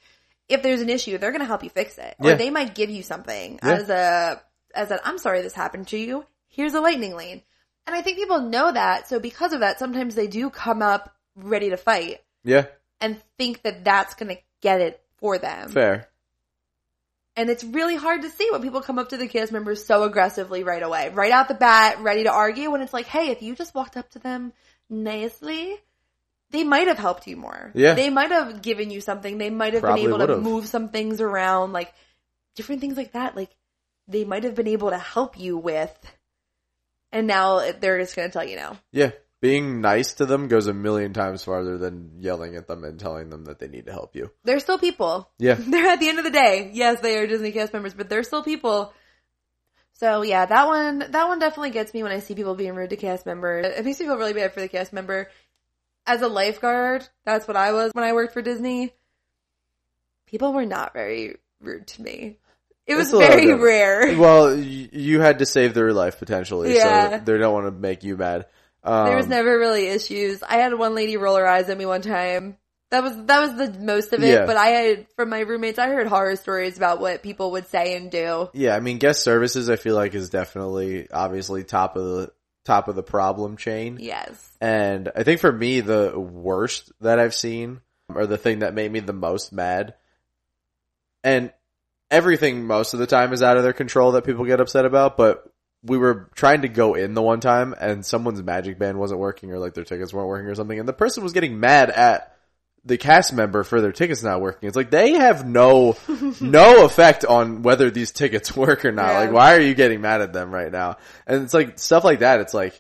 if there's an issue, they're going to help you fix it, or Yeah. they might give you something Yeah. as a as an I'm sorry this happened to you. Here's a lightning lane, and I think people know that. So because of that, sometimes they do come up ready to fight yeah, and think that that's going to get it for them. fair. And it's really hard to see when people come up to the cast members so aggressively right away, right out the bat, ready to argue. When it's like, hey, if you just walked up to them nicely, they might have helped you more. Yeah. They might have given you something. They might have Probably been able to would've. move some things around, like different things like that. Like they might have been able to help you with. And now they're just going to tell you no. Yeah, being nice to them goes a million times farther than yelling at them and telling them that they need to help you. They're still people. Yeah, they're at the end of the day, yes, they are Disney cast members, but they're still people. So yeah, that one, that one definitely gets me when I see people being rude to cast members. It makes me feel really bad for the cast member. As a lifeguard, that's what I was when I worked for Disney. People were not very rude to me. It was It's a little very rare. well, you had to save their life potentially, Yeah. so they don't want to make you mad. Um, There was never really issues. I had one lady roll her eyes at me one time. That was that was the most of it. Yeah. But I had from my roommates, I heard horror stories about what people would say and do. Yeah, I mean, guest services, I feel like is definitely, obviously, top of the top of the problem chain. Yes. And I think for me, the worst that I've seen, or the thing that made me the most mad, and everything most of the time is out of their control that people get upset about, but we were trying to go in the one time and someone's magic band wasn't working or like their tickets weren't working or something, and the person was getting mad at the cast member for their tickets not working. It's like they have no no effect on whether these tickets work or not. Yeah. Like why are you getting mad at them right now? And it's like stuff like that. It's like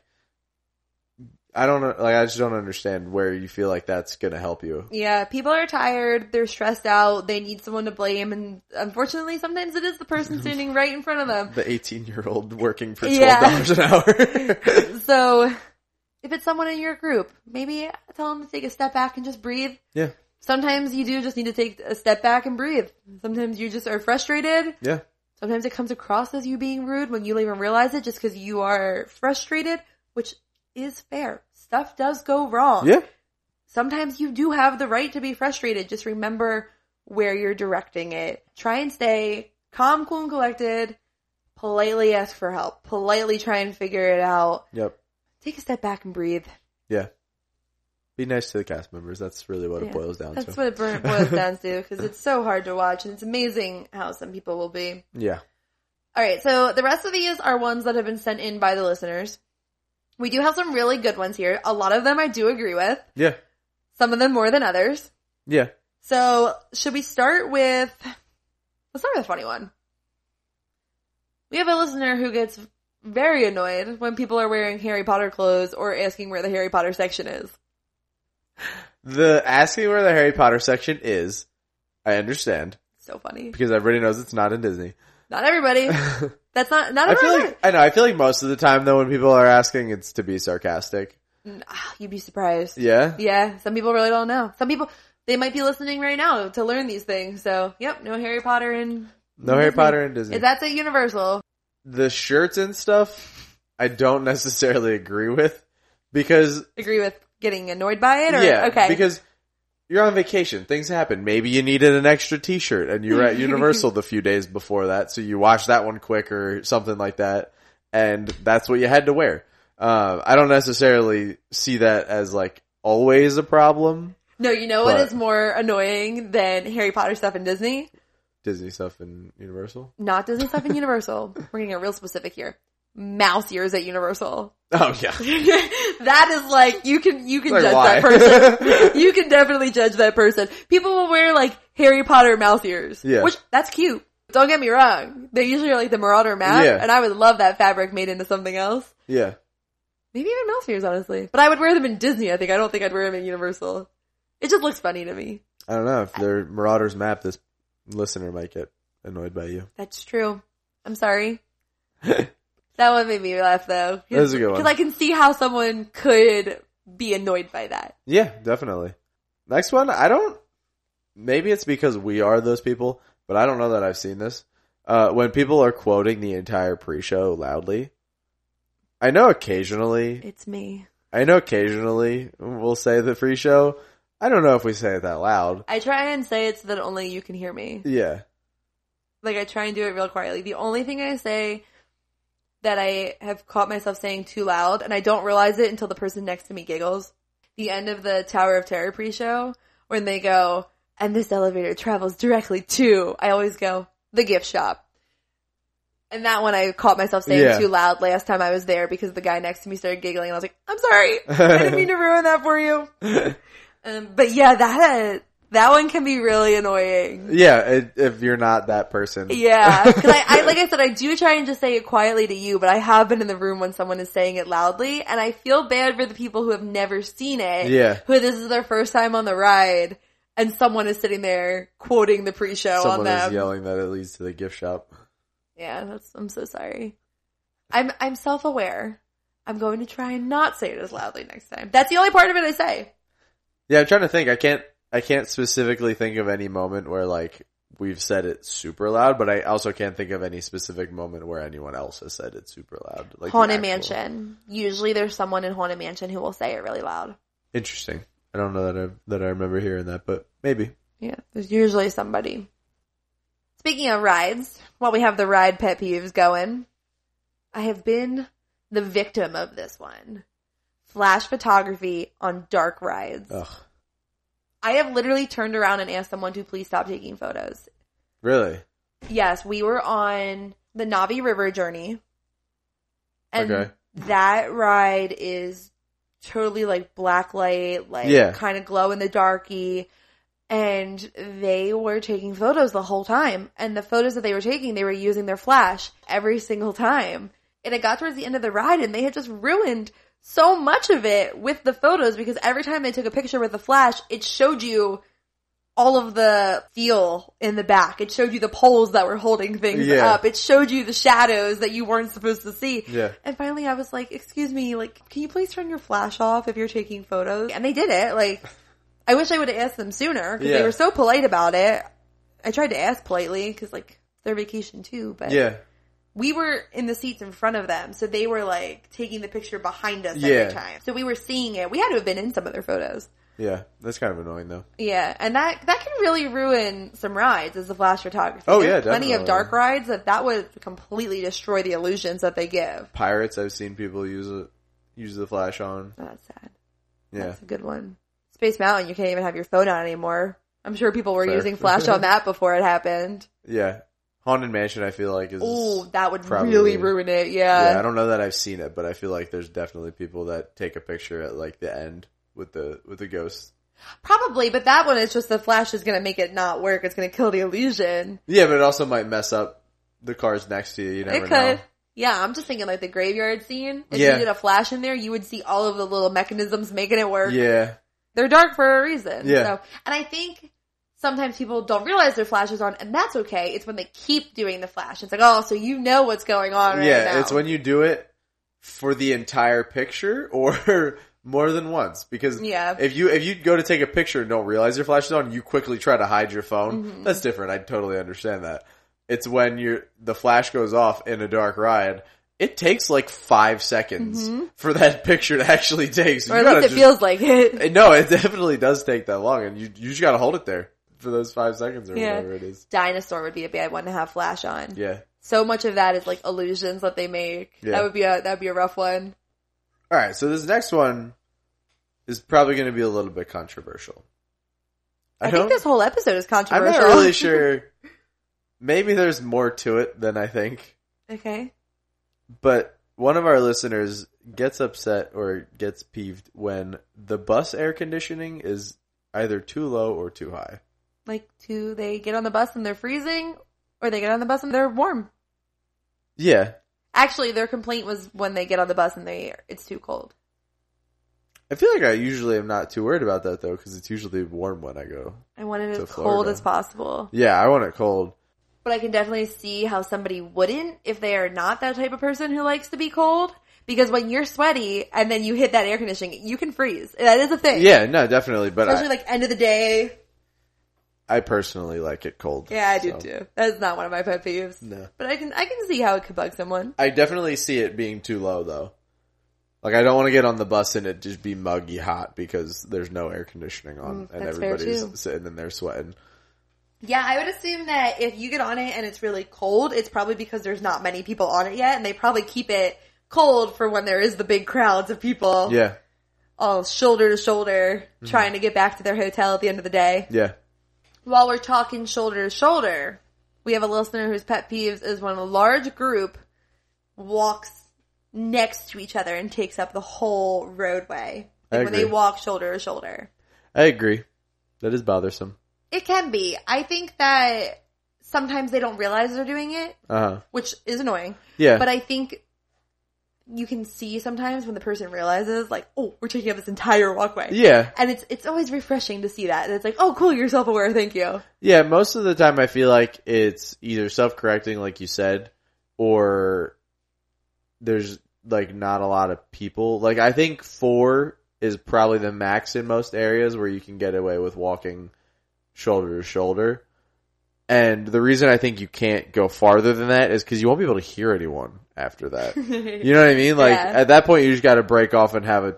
I don't know. Like I just don't understand where you feel like that's gonna help you. Yeah, people are tired, they're stressed out, they need someone to blame, and unfortunately sometimes it is the person standing right in front of them. The eighteen year old working for twelve Yeah. dollars an hour. So, if it's someone in your group, maybe tell them to take a step back and just breathe. yeah, Sometimes you do just need to take a step back and breathe. Sometimes you just are frustrated. yeah, Sometimes it comes across as you being rude when you don't even realize it just because you are frustrated, which is fair. Stuff does go wrong. yeah, sometimes you do have the right to be frustrated. Just remember where you're directing it. Try and stay calm, cool, and collected. Politely ask for help. Politely try and figure it out. yep, Take a step back and breathe. yeah. Be nice to the cast members. That's really what Yeah. it boils down That's to. That's what it boils down to because it's so hard to watch and it's amazing how some people will be. yeah, All right, so the rest of these are ones that have been sent in by the listeners. We do have some really good ones here. A lot of them I do agree with. yeah, Some of them more than others. yeah. So, should we start with Let's start with a funny one. We have a listener who gets very annoyed when people are wearing Harry Potter clothes or asking where the Harry Potter section is. The asking where the Harry Potter section is, I understand So funny. because everybody knows it's not in Disney. Not everybody. That's not not I feel everybody. like I know. I feel like most of the time though, when people are asking, it's to be sarcastic. Ah, You'd be surprised. Yeah. Yeah, some people really don't know. Some people they might be listening right now to learn these things. So, yep, no Harry Potter and No Harry Potter and Disney. that's at Universal. The shirts and stuff, I don't necessarily agree with because Agree with getting annoyed by it or yeah, okay. because you're on vacation. Things happen. Maybe you needed an extra T-shirt, and you were at Universal the few days before that, so you washed that one quick or something like that, and that's what you had to wear. Uh, I don't necessarily see that as like always a problem. no, you know what but- is more annoying than Harry Potter stuff in Disney? Disney stuff in Universal. Not Disney stuff in Universal. We're getting real specific here. Mouse ears at Universal. Oh yeah, that is like you can you can Like, judge why? that person. you can definitely judge that person. People will wear like Harry Potter mouse ears. Yeah. Which that's cute. Don't get me wrong. They usually are like the Marauder map, Yeah. and I would love that fabric made into something else. yeah. Maybe even mouse ears, honestly. But I would wear them in Disney, I think. I don't think I'd wear them in Universal. It just looks funny to me. I don't know if they're Marauders map. This listener might get annoyed by you. That's true. I'm sorry. that one made me laugh though. That was a good one. Because I can see how someone could be annoyed by that. Yeah, definitely. Next one, I don't. Maybe it's because we are those people, but I don't know that I've seen this. Uh, when people are quoting the entire pre-show loudly, I know occasionally, It's me. I know occasionally we'll say the pre-show. I don't know if we say it that loud. I try and say it so that only you can hear me. Yeah, Like I try and do it real quietly. The only thing I say that I have caught myself saying too loud, and I don't realize it until the person next to me giggles. The end of the Tower of Terror pre-show when they go, and this elevator travels directly to. I always go the gift shop. And that one I caught myself saying Yeah. too loud last time I was there because the guy next to me started giggling and I was like, I'm sorry. I didn't mean to ruin that for you. Um, but yeah, that, uh, that one can be really annoying. yeah. If you're not that person, Yeah, because I, I, like I said, I do try and just say it quietly to you, but I have been in the room when someone is saying it loudly, and I feel bad for the people who have never seen it. Yeah. who this is their first time on the ride, and someone is sitting there quoting the pre-show on someone them. is yelling that it leads to the gift shop. Yeah, that's. I'm so sorry. I'm I'm self-aware. I'm going to try and not say it as loudly next time. That's the only part of it I say. Yeah, I'm trying to think. I can't. I can't specifically think of any moment where like we've said it super loud, but I also can't think of any specific moment where anyone else has said it super loud. Like Haunted actual- Mansion. Usually, there's someone in Haunted Mansion who will say it really loud. Interesting. I don't know that I that I remember hearing that, but maybe. Yeah, there's usually somebody. Speaking of rides, while we have the ride pet peeves going, I have been the victim of this one. Flash photography on dark rides. Ugh. I have literally turned around and asked someone to please stop taking photos. Really? Yes, we were on the Na'vi River journey. And Okay. that ride is totally like black light, like Yeah. kind of glow in the darky. And they were taking photos the whole time. And the photos that they were taking, they were using their flash every single time. And it got towards the end of the ride and they had just ruined so much of it with the photos because every time they took a picture with the flash, it showed you all of the feel in the back. It showed you the poles that were holding things Yeah. up. It showed you the shadows that you weren't supposed to see. Yeah. And finally I was like, excuse me, like, can you please turn your flash off if you're taking photos? And they did it. Like, I wish I would have asked them sooner because Yeah. they were so polite about it. I tried to ask politely because like, it's their vacation too, but Yeah. We were in the seats in front of them, so they were like taking the picture behind us Yeah. every time. So we were seeing it. We had to have been in some of their photos. Yeah. That's kind of annoying though. Yeah, and that that can really ruin some rides as the flash photography. Oh, There's yeah, plenty of dark rides that that would completely destroy the illusions that they give. Pirates, I've seen people use it, use the flash on. Oh, that's sad. Yeah. That's a good one. Space Mountain, you can't even have your phone on anymore. I'm sure people were Fair. using flash on that before it happened. Yeah. Haunted Mansion, I feel like is. Oh, that would probably- really ruin it. yeah. Yeah. I don't know that I've seen it, but I feel like there's definitely people that take a picture at like the end with the with the ghost. Probably, but that one is just the flash is going to make it not work. It's going to kill the illusion. Yeah, but it also might mess up the cars next to you. You never it could. know. Yeah, I'm just thinking like the graveyard scene. If Yeah. you did a flash in there, you would see all of the little mechanisms making it work. Yeah. They're dark for a reason. Yeah. So, and I think sometimes people don't realize their flash is on, and that's okay. It's when they keep doing the flash. It's like, oh, so you know what's going on right yeah, now. it's when you do it for the entire picture or more than once. Because Yeah. if you if you go to take a picture and don't realize your flash is on, you quickly try to hide your phone. Mm-hmm. That's different. I totally understand that. It's when you the flash goes off in a dark ride. It takes like five seconds for that picture to actually take. So Mm-hmm. or at least it just- feels like it. No, it definitely does take that long, and you you just gotta hold it there for those five seconds or Yeah. whatever it is. Dinosaur would be a bad one to have flash on. Yeah. So much of that is like illusions that they make. Yeah. That would be a that'd be a rough one. All right, so this next one is probably going to be a little bit controversial. I, think this whole episode is controversial. I'm not really sure. Maybe there's more to it than I think, okay. but one of our listeners gets upset or gets peeved when the bus air conditioning is either too low or too high. Like, do they get on the bus and they're freezing, or they get on the bus and they're warm? Yeah, Actually, their complaint was when they get on the bus and they it's too cold. I feel like I usually am not too worried about that though, because it's usually warm when I go. I want it as Florida. cold as possible. Yeah, I want it cold. But I can definitely see how somebody wouldn't if they are not that type of person who likes to be cold. Because when you're sweaty and then you hit that air conditioning, you can freeze. That is a thing. Yeah, no, definitely. But Especially I, like end of the day. I personally like it cold. Yeah, I do so, too. That's not one of my pet peeves. No. But I can I can see how it could bug someone. I definitely see it being too low though. Like I don't want to get on the bus and it just be muggy hot because there's no air conditioning on Mm, and everybody's sitting in there sweating. Yeah, I would assume that if you get on it and it's really cold, it's probably because there's not many people on it yet, and they probably keep it cold for when there is the big crowds of people Yeah, all shoulder to shoulder trying to get back to their hotel at the end of the day. yeah. While we're talking shoulder to shoulder, we have a listener whose pet peeves is when a large group walks next to each other and takes up the whole roadway. Like when they walk shoulder to shoulder. I agree. That is bothersome. It can be. I think that sometimes they don't realize they're doing it, Uh huh. which is annoying. Yeah. But I think you can see sometimes when the person realizes, like, oh, we're taking up this entire walkway. yeah. And it's it's always refreshing to see that. And it's like, oh, cool, you're self aware. Thank you. Yeah, most of the time I feel like it's either self-correcting, like you said, or there's like not a lot of people. Like I think four is probably the max in most areas where you can get away with walking shoulder to shoulder. And the reason I think you can't go farther than that is because you won't be able to hear anyone after that. you know what I mean? Like Yeah. at that point, you just got to break off and have a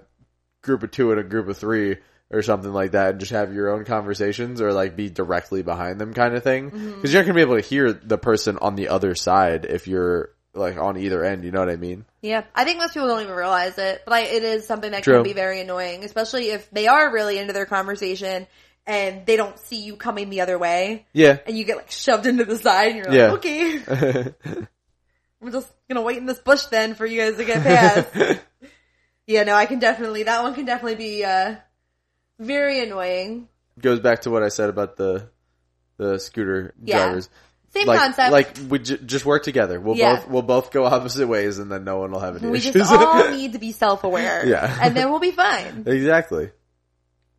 group of two and a group of three or something like that, and just have your own conversations or like be directly behind them, kind of thing. Because Mm-hmm. you're not gonna be able to hear the person on the other side if you're like on either end. You know what I mean? Yeah, I think most people don't even realize it, but I, it is something that True. can be very annoying, especially if they are really into their conversation and they don't see you coming the other way, Yeah. and you get like shoved into the side, and you're like, Yeah. okay, I'm just gonna wait in this bush then for you guys to get past. yeah, no, I can definitely that one can definitely be uh very annoying. Goes back to what I said about the the scooter Yeah. drivers. Same like, concept. like we j- just work together. We'll Yeah. both we'll both go opposite ways, and then no one will have any we issues. just all need to be self aware, Yeah. and then we'll be fine. exactly.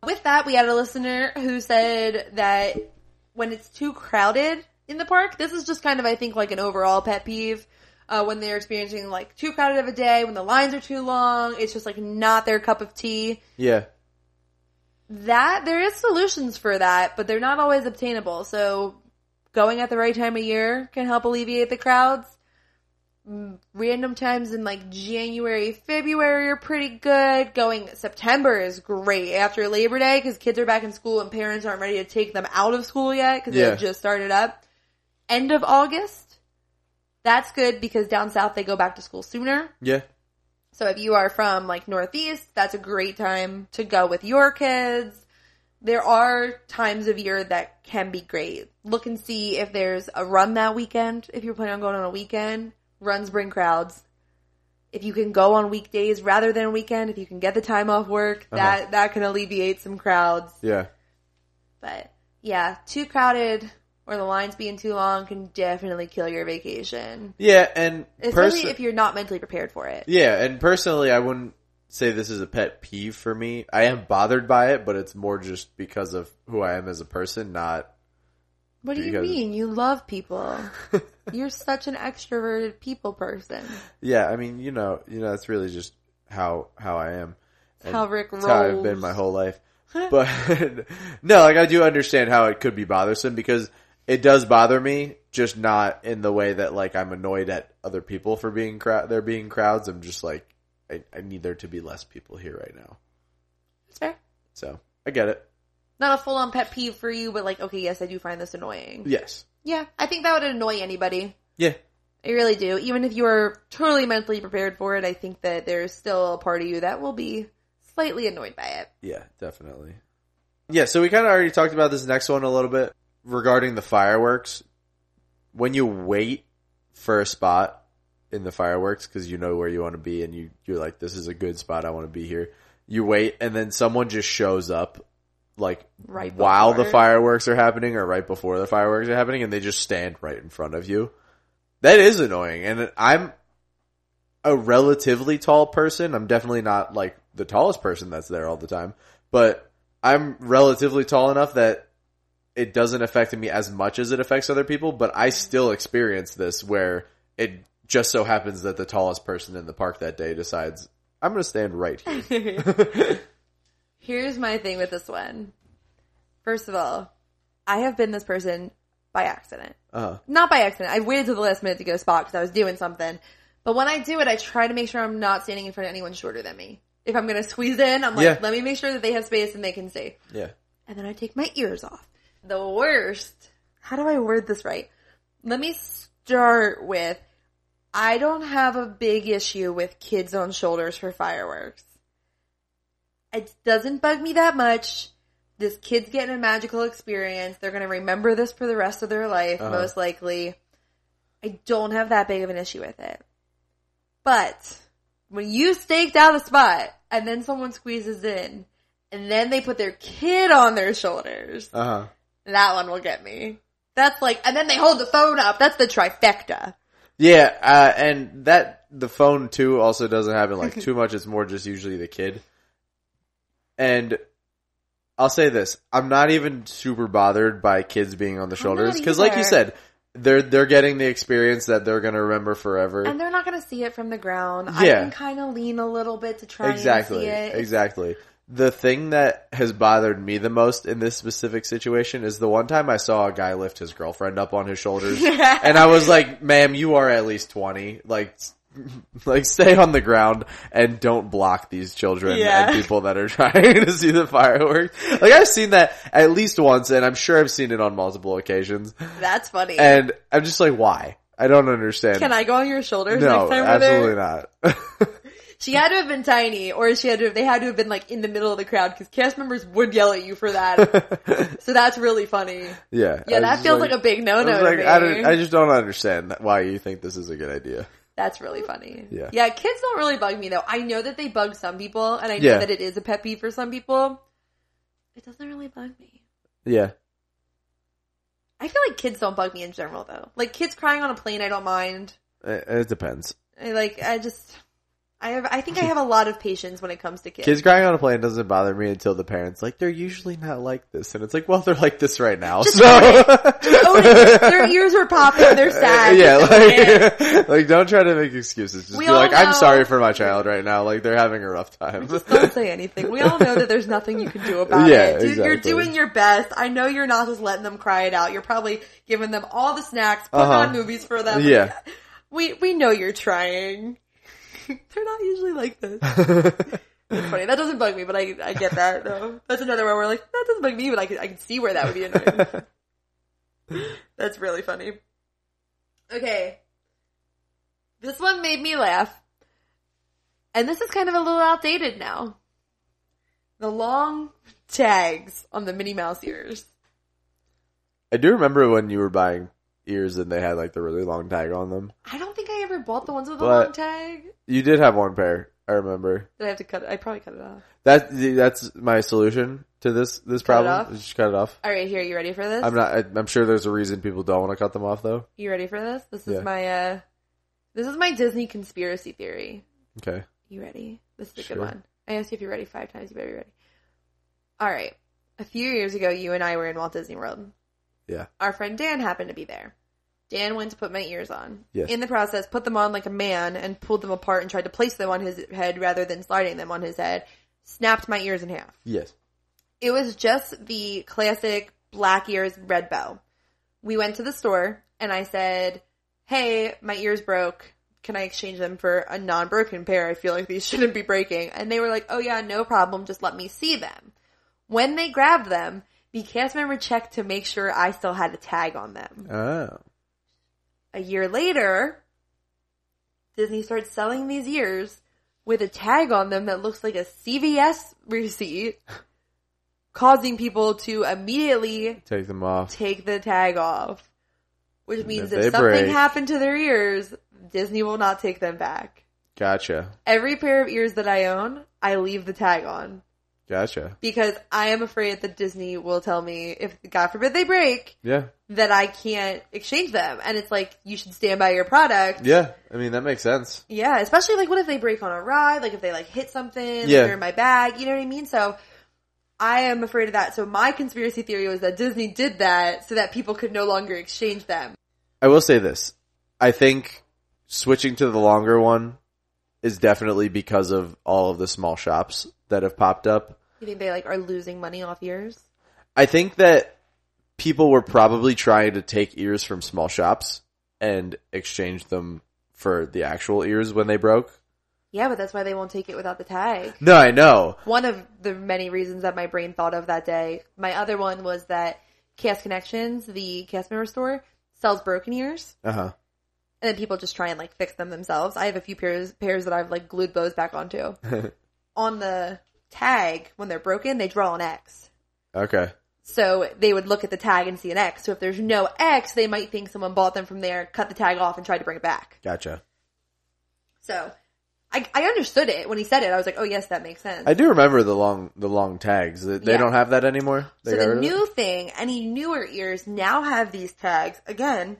With that, we had a listener who said that when it's too crowded in the park, this is just kind of, I think, like an overall pet peeve. Uh, when they're experiencing like too crowded of a day, when the lines are too long, it's just like not their cup of tea. Yeah. That, there is solutions for that, but they're not always obtainable. So going at the right time of year can help alleviate the crowds. Random times in like January, February are pretty good. Going September is great after Labor Day because kids are back in school and parents aren't ready to take them out of school yet because Yeah. they've just started up. End of August, that's good because down south they go back to school sooner. Yeah. So if you are from like Northeast, that's a great time to go with your kids. There are times of year that can be great. Look and see if there's a run that weekend. If you're planning on going on a weekend, runs bring crowds. if you can go on weekdays rather than weekend, if you can get the time off work, Uh-huh. that that can alleviate some crowds. Yeah. But yeah, too crowded or the lines being too long can definitely kill your vacation. Yeah, and Especially perso- if you're not mentally prepared for it. Yeah, and personally, I wouldn't say this is a pet peeve for me. I am bothered by it, but it's more just because of who I am as a person, not. What do you mean? You love people. you're such an extroverted people person. Yeah, I mean, you know, you know, that's really just how how I am. How Ric It's how I've been my whole life. But no, like I do understand how it could be bothersome because it does bother me, just not in the way that like I'm annoyed at other people for being crowd. There being crowds. I'm just like I, I need there to be less people here right now. It's fair. So I get it. Not a full on pet peeve for you, but like, okay, yes, I do find this annoying. Yes. Yeah, I think that would annoy anybody. Yeah. I really do. Even if you are totally mentally prepared for it, I think that there's still a part of you that will be slightly annoyed by it. Yeah, definitely. Yeah, so we kind of already talked about this next one a little bit regarding the fireworks. When you wait for a spot in the fireworks because you know where you want to be and you you're like this is a good spot I want to be here. You wait and then someone just shows up like Right while the fireworks are happening or right before the fireworks are happening and they just stand right in front of you. That is annoying and I'm a relatively tall person. I'm definitely not like the tallest person that's there all the time, but I'm relatively tall enough that it doesn't affect me as much as it affects other people, but I still experience this where it just so happens that the tallest person in the park that day decides, I'm going to stand right here. Here's my thing with this one. First of all, I have been this person by accident. uh, Not by accident. I waited to the last minute to get a spot because I was doing something. But when I do it, I try to make sure I'm not standing in front of anyone shorter than me. If I'm going to squeeze in, I'm like, Yeah. let me make sure that they have space and they can see. yeah. and then I take my ears off. The worst. How do I word this right? Let me start with I don't have a big issue with kids on shoulders for fireworks. It doesn't bug me that much. This kid's getting a magical experience. They're going to remember this for the rest of their life, Uh-huh. most likely. I don't have that big of an issue with it. But when you staked out a spot and then someone squeezes in and then they put their kid on their shoulders, Uh huh. that one will get me. That's like, and then they hold the phone up. That's the trifecta. Yeah, uh, and that the phone too also doesn't happen like too much. It's more just usually the kid. And I'll say this: I'm not even super bothered by kids being on the shoulders because, like you said, they're they're getting the experience that they're gonna remember forever. And they're not going to see it from the ground. Yeah. I can kind of lean a little bit to try exactly, and see it. Exactly. Exactly. The thing that has bothered me the most in this specific situation is the one time I saw a guy lift his girlfriend up on his shoulders, and I was like, "Ma'am, you are at least twenty. Like, like stay on the ground and don't block these children Yeah. and people that are trying to see the fireworks." Like I've seen that at least once, and I'm sure I've seen it on multiple occasions, That's funny. and I'm just like, "Why?" I don't understand. can I go on your shoulders no, next time we're there? absolutely not. She had to have been tiny, or she had to have, they had to have been like in the middle of the crowd because cast members would yell at you for that. so that's really funny. yeah, Yeah, that feels like, a big no-no. like, I, I just don't understand why you think this is a good idea. That's really funny. Yeah. Yeah, kids don't really bug me though. I know that they bug some people, and I know Yeah. that it is a pet peeve for some people. It doesn't really bug me. Yeah. I feel like kids don't bug me in general though. Like kids crying on a plane, I don't mind. It, it depends. I, like I just, I have, I think I have a lot of patience when it comes to kids. Kids crying on a plane doesn't bother me until the parents like they're usually not like this, and it's like, well, they're like this right now. so own. Their ears are popping. They're sad. yeah, Just like like don't try to make excuses. Just We be like, I'm sorry for my child right now. Like they're having a rough time. Just don't say anything. We all know that there's nothing you can do about Yeah, it. Dude, You're doing your best. I know you're not just letting them cry it out. You're probably giving them all the snacks, putting Uh-huh. on movies for them. Yeah. We we know you're trying. They're not usually like this. It's funny. That doesn't bug me, but I I get that though. That's another one where we're like, that doesn't bug me, but I can I can see where that would be annoying. That's really funny. Okay. This one made me laugh. And this is kind of a little outdated now. The long tags on the Minnie Mouse ears. I do remember when you were buying ears and they had like the really long tag on them. I don't think ever bought the ones with the But- long tag? You did have one pair. I remember. Did I have to cut it? I probably cut it off. That that's my solution to this this Cut it problem. off? is Just cut it off. All right, here. You ready for this? I'm not. I, I'm sure there's a reason people don't want to cut them off though. You ready for this? This is Yeah. my uh this is my Disney conspiracy theory. Okay. You ready? This is a Sure. good one. I asked you if you're ready five times, you better be ready. Alright. A few years ago you and I were in Walt Disney World. Yeah. Our friend Dan happened to be there. Dan went to put my ears on. Yes. In the process, put them on like a man and pulled them apart and tried to place them on his head rather than sliding them on his head. Snapped my ears in half. Yes. It was just the classic black ears red bow. We went to the store and I said, Hey, my ears broke. Can I exchange them for a non-broken pair? I feel like these shouldn't be breaking. And they were like, Oh yeah, no problem. Just let me see them. When they grabbed them, the cast member checked to make sure I still had a tag on them. Oh. A year later, Disney starts selling these ears with a tag on them that looks like a CVS receipt, causing people to immediately Take them off. take the tag off. Which means If if, something break. happened to their ears, Disney will not take them back. Gotcha. Every pair of ears that I own, I leave the tag on Gotcha. because I am afraid that Disney will tell me if, God forbid, they break, Yeah. that I can't exchange them. And it's like, you should stand by your product. Yeah. I mean that makes sense. Yeah, especially like what if they break on a ride? Like if they like hit something, like Yeah. they're in my bag, you know what I mean? So I am afraid of that. So my conspiracy theory was that Disney did that so that people could no longer exchange them. I will say this. I think switching to the longer one is definitely because of all of the small shops that have popped up. You think they like are losing money off ears? I think that people were probably trying to take ears from small shops and exchange them for the actual ears when they broke. Yeah, but that's why they won't take it without the tag. No, I know. One of the many reasons that my brain thought of that day. My other one was that Cast Connections, the cast member store, sells broken ears. Uh huh. and then people just try and like fix them themselves. I have a few pairs pairs that I've like glued bows back onto. On the tag, when they're broken, they draw an X. Okay. So they would look at the tag and see an X. So if there's no X, they might think someone bought them from there, cut the tag off, and tried to bring it back. Gotcha. So I, I understood it when he said it. I was like, oh yes, that makes sense. I do remember the long the long tags. They they Yeah. don't have that anymore. They so got the rid of it? new thing, any newer ears now have these tags. Again,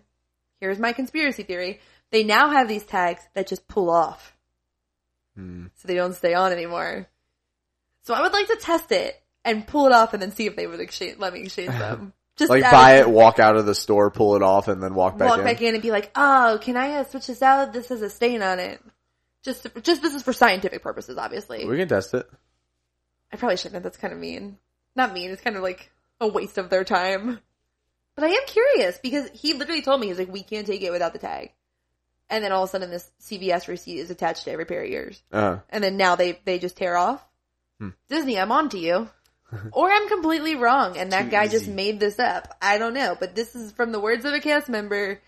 here's my conspiracy theory. They now have these tags that just pull off. Hmm. So they don't stay on anymore. So I would like to test it and pull it off and then see if they would exchange, let me exchange them. Just like buy it, walk out of the store, pull it off, and then walk back walk in. back in and be like, oh, can I uh, switch this out? This has a stain on it. Just, just this is for scientific purposes, obviously. We can test it. I probably shouldn't. That's kind of mean. Not mean. It's kind of like a waste of their time. But I am curious because he literally told me he's like, we can't take it without the tag. And then all of a sudden, this CVS receipt is attached to every pair of ears. Uh, And then now they they just tear off. Hmm. Disney, I'm on to you. or I'm completely wrong, and that Too guy just made this up. I don't know, but this is from the words of a cast member.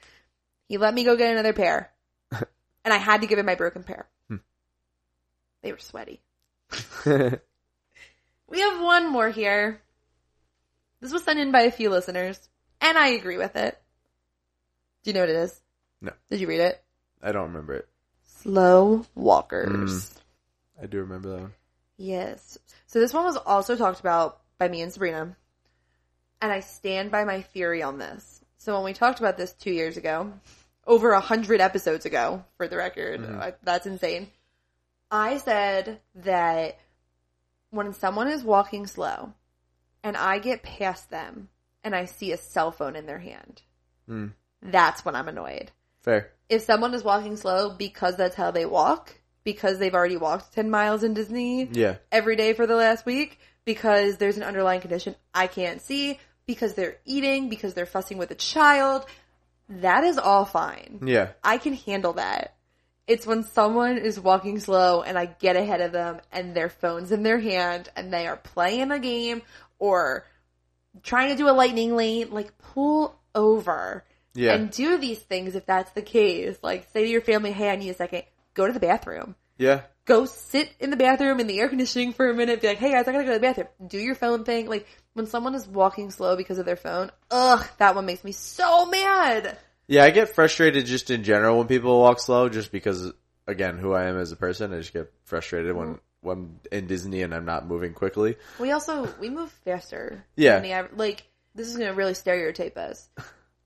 He let me go get another pair, and I had to give him my broken pair. Hmm. They were sweaty. We have one more here. This was sent in by a few listeners, and I agree with it. Do you know what it is? No. Did you read it? I don't remember it. Slow walkers. Mm. I do remember that one. Yes. So this one was also talked about by me and Sabrina. And I stand by my theory on this. So when we talked about this two years ago, over a hundred episodes ago, for the record, I, that's insane. I said that when someone is walking slow and I get past them and I see a cell phone in their hand, Mm. that's when I'm annoyed Fair. if someone is walking slow because that's how they walk, because they've already walked 10 miles in Disney Yeah. every day for the last week, because there's an underlying condition I can't see, because they're eating, because they're fussing with a child, that is all fine. Yeah. I can handle that. It's when someone is walking slow and I get ahead of them and their phone's in their hand and they are playing a game or trying to do a lightning lane, like pull over Yeah. and do these things if that's the case. Like say to your family, hey, I need a second. Go to the bathroom. Yeah. Go sit in the bathroom in the air conditioning for a minute. Be like, hey guys, I gotta go to the bathroom. Do your phone thing. Like when someone is walking slow because of their phone, ugh, that one makes me so mad. Yeah, I get frustrated just in general when people walk slow, just because, again, who I am as a person, I just get frustrated when mm-hmm. when in Disney and I'm not moving quickly. We also we move faster. Yeah. than the like this is gonna really stereotype us.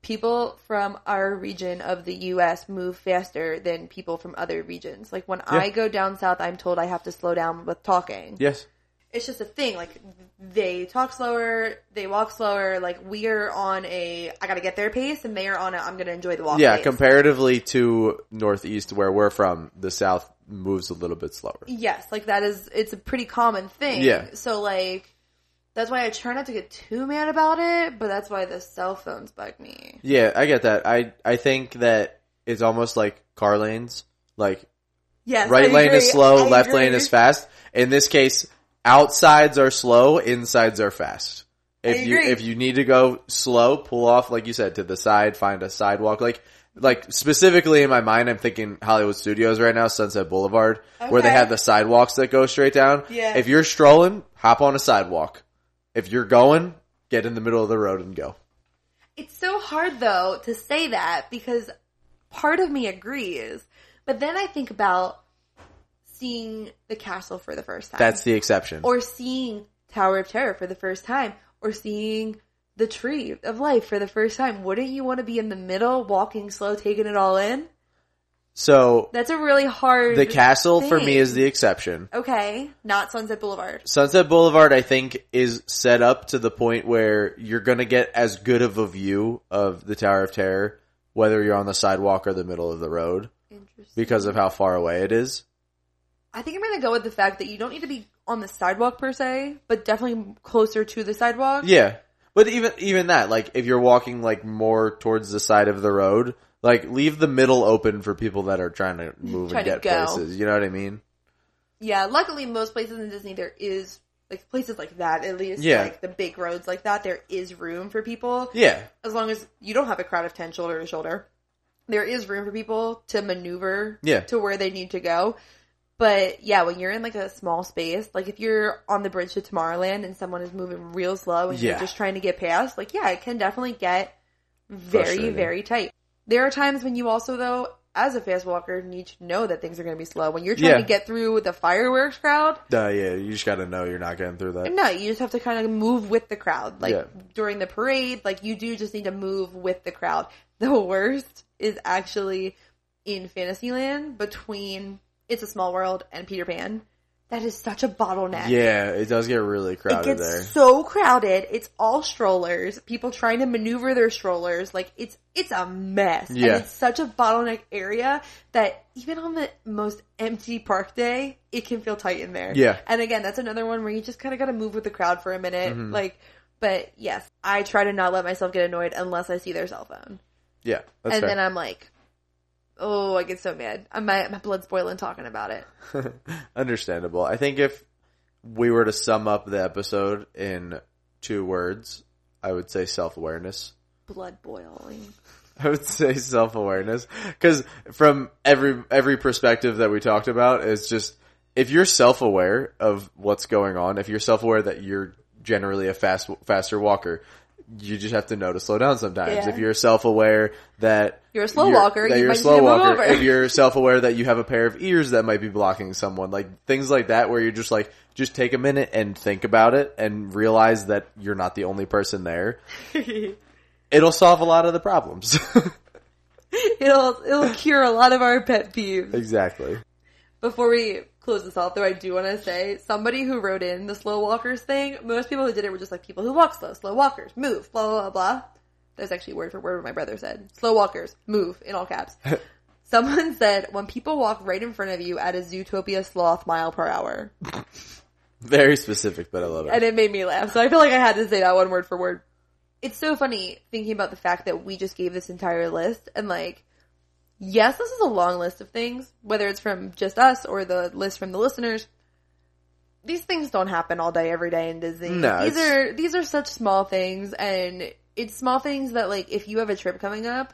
People from our region of the U.S. move faster than people from other regions. Like when I go down south, I'm told I have to slow down with talking. Yes. It's just a thing. Like they talk slower, they walk slower. Like we are on a I gotta get their pace, and they are on a I'm gonna enjoy the walk. Yeah, pace. comparatively to Northeast, where we're from, the South moves a little bit slower. Yes, like that is it's a pretty common thing. Yeah. So like that's why I try not to get too mad about it, but that's why the cell phones bug me. Yeah, I get that. I I think that it's almost like car lanes. Like Yes, right I lane agree. is slow, I left agree. lane is fast. In this case, outsides are slow, insides are fast. If you if you need to go slow, pull off like you said to the side, find a sidewalk. Like like specifically in my mind, I'm thinking Hollywood Studios right now, Sunset Boulevard, where they have the sidewalks that go straight down. Yeah. If you're strolling, hop on a sidewalk. If you're going, get in the middle of the road and go. It's so hard though to say that because part of me agrees, but then I think about seeing the castle for the first time. That's the exception. or seeing Tower of Terror for the first time, or seeing the Tree of Life for the first time. Wouldn't you want to be in the middle, walking slow, taking it all in? So That's a really hard. the castle for me is the exception. okay, not Sunset Boulevard. Sunset Boulevard, I think, is set up to the point where you're going to get as good of a view of the Tower of Terror, whether you're on the sidewalk or the middle of the road, Interesting. because of how far away it is. I think I'm gonna go with the fact that you don't need to be on the sidewalk per se, but definitely closer to the sidewalk. Yeah, but even even that, like, if you're walking like more towards the side of the road, like leave the middle open for people that are trying to move Trying and get places. You know what I mean? Yeah, luckily most places in Disney there is like places like that at least Yeah. like the big roads like that there is room for people Yeah, as long as you don't have a crowd of 10 shoulder to shoulder. There is room for people to maneuver Yeah. to where they need to go. But yeah, when you're in like a small space, like if you're on the bridge to Tomorrowland and someone is moving real slow and Yeah. you're just trying to get past, like yeah, it can definitely get very, very tight. There are times when you also though, as a fast walker, need to know that things are going to be slow. When you're trying Yeah. to get through the fireworks crowd, uh, yeah. You just got to know you're not getting through that. no, you just have to kind of move with the crowd. Like Yeah. during the parade, like you do just need to move with the crowd. The worst is actually in Fantasyland between It's a Small World and Peter Pan. That is such a bottleneck. Yeah, it does get really crowded It gets there. so crowded. It's all strollers. People trying to maneuver their strollers. Like it's it's a mess. Yeah. And it's such a bottleneck area that even on the most empty park day, it can feel tight in there. Yeah. And again, that's another one where you just kind of got to move with the crowd for a minute. Mm-hmm. Like, but yes, I try to not let myself get annoyed unless I see their cell phone, Yeah, that's and fair. then I'm like, oh, I get so mad. My my blood's boiling talking about it. Understandable. I think if we were to sum up the episode in two words, I would say self awareness. Blood boiling. I would say self awareness because from every every perspective that we talked about, it's just if you're self aware of what's going on, if you're self aware that you're generally a fast faster walker, you just have to know to slow down sometimes. Yeah. If you're self aware that You're a slow walker, that you you're a slow need to move walker, over. if you're self aware that you have a pair of ears that might be blocking someone, like things like that, where you're just like, just take a minute and think about it and realize that you're not the only person there. It'll solve a lot of the problems. it'll it'll cure a lot of our pet peeves. exactly. Before we close this off, though, I do want to say somebody who wrote in the slow walkers thing. Most people who did it were just like people who walk slow, slow walkers, move, blah blah blah. blah. That's actually word for word what my brother said. Slow walkers, move in all caps. Someone said when people walk right in front of you at a Zootopia sloth mile per hour, Very specific, but I love it. and it made me laugh. So I feel like I had to say that one word for word. It's so funny thinking about the fact that we just gave this entire list and like, yes, this is a long list of things, whether it's from just us or the list from the listeners. These things don't happen all day, every day in Disney. No, these it's- are these are such small things, and it's small things that like if you have a trip coming up,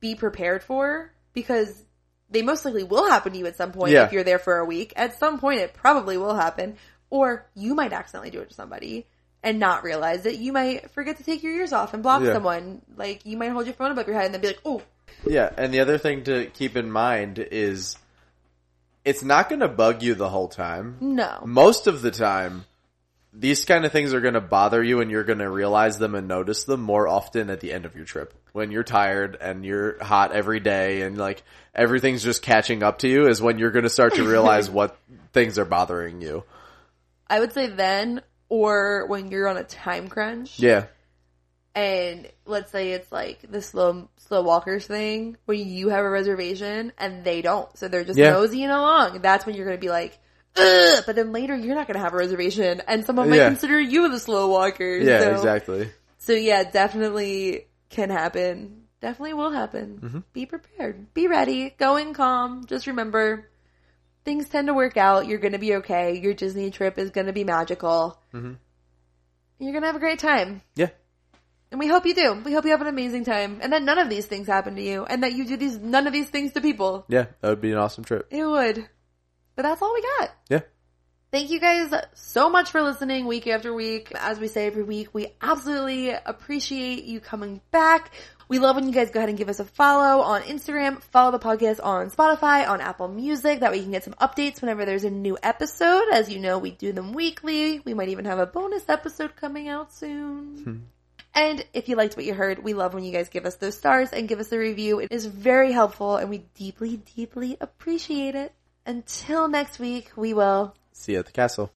be prepared for because they most likely will happen to you at some point Yeah. if you're there for a week. At some point, it probably will happen, or you might accidentally do it to somebody, and not realize it. You might forget to take your ears off and block Yeah. someone. Like you might hold your phone above your head and then be like, "Oh, Yeah, and the other thing to keep in mind is it's not going to bug you the whole time. no." Most of the time, these kind of things are going to bother you and you're going to realize them and notice them more often at the end of your trip. When you're tired and you're hot every day and like everything's just catching up to you is when you're going to start to realize what things are bothering you. I would say then or when you're on a time crunch. Yeah. And let's say it's like the slow slow walkers thing where you have a reservation and they don't, so they're just Yeah. nosing along. That's when you're gonna be like, Ugh! but then later you're not gonna have a reservation, and someone might Yeah. consider you the slow walker. Yeah, so, exactly. So yeah, definitely can happen. Definitely will happen. Mm-hmm. Be prepared. Be ready. Go in calm. Just remember, things tend to work out. You're gonna be okay. Your Disney trip is gonna be magical. Mm-hmm. You're gonna have a great time. Yeah. And we hope you do. We hope you have an amazing time and that none of these things happen to you and that you do these, none of these things to people. Yeah, that would be an awesome trip. It would. But that's all we got. Yeah. Thank you guys so much for listening week after week. As we say every week, we absolutely appreciate you coming back. We love when you guys go ahead and give us a follow on Instagram, follow the podcast on Spotify, on Apple Music. That way you can get some updates whenever there's a new episode. As you know, we do them weekly. We might even have a bonus episode coming out soon. Hmm. And if you liked what you heard, we love when you guys give us those stars and give us a review. It is very helpful and we deeply, deeply appreciate it. Until next week, we will See you at the castle.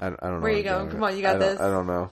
I, I don't know. Where what you going? Come on, you got I this. I don't know.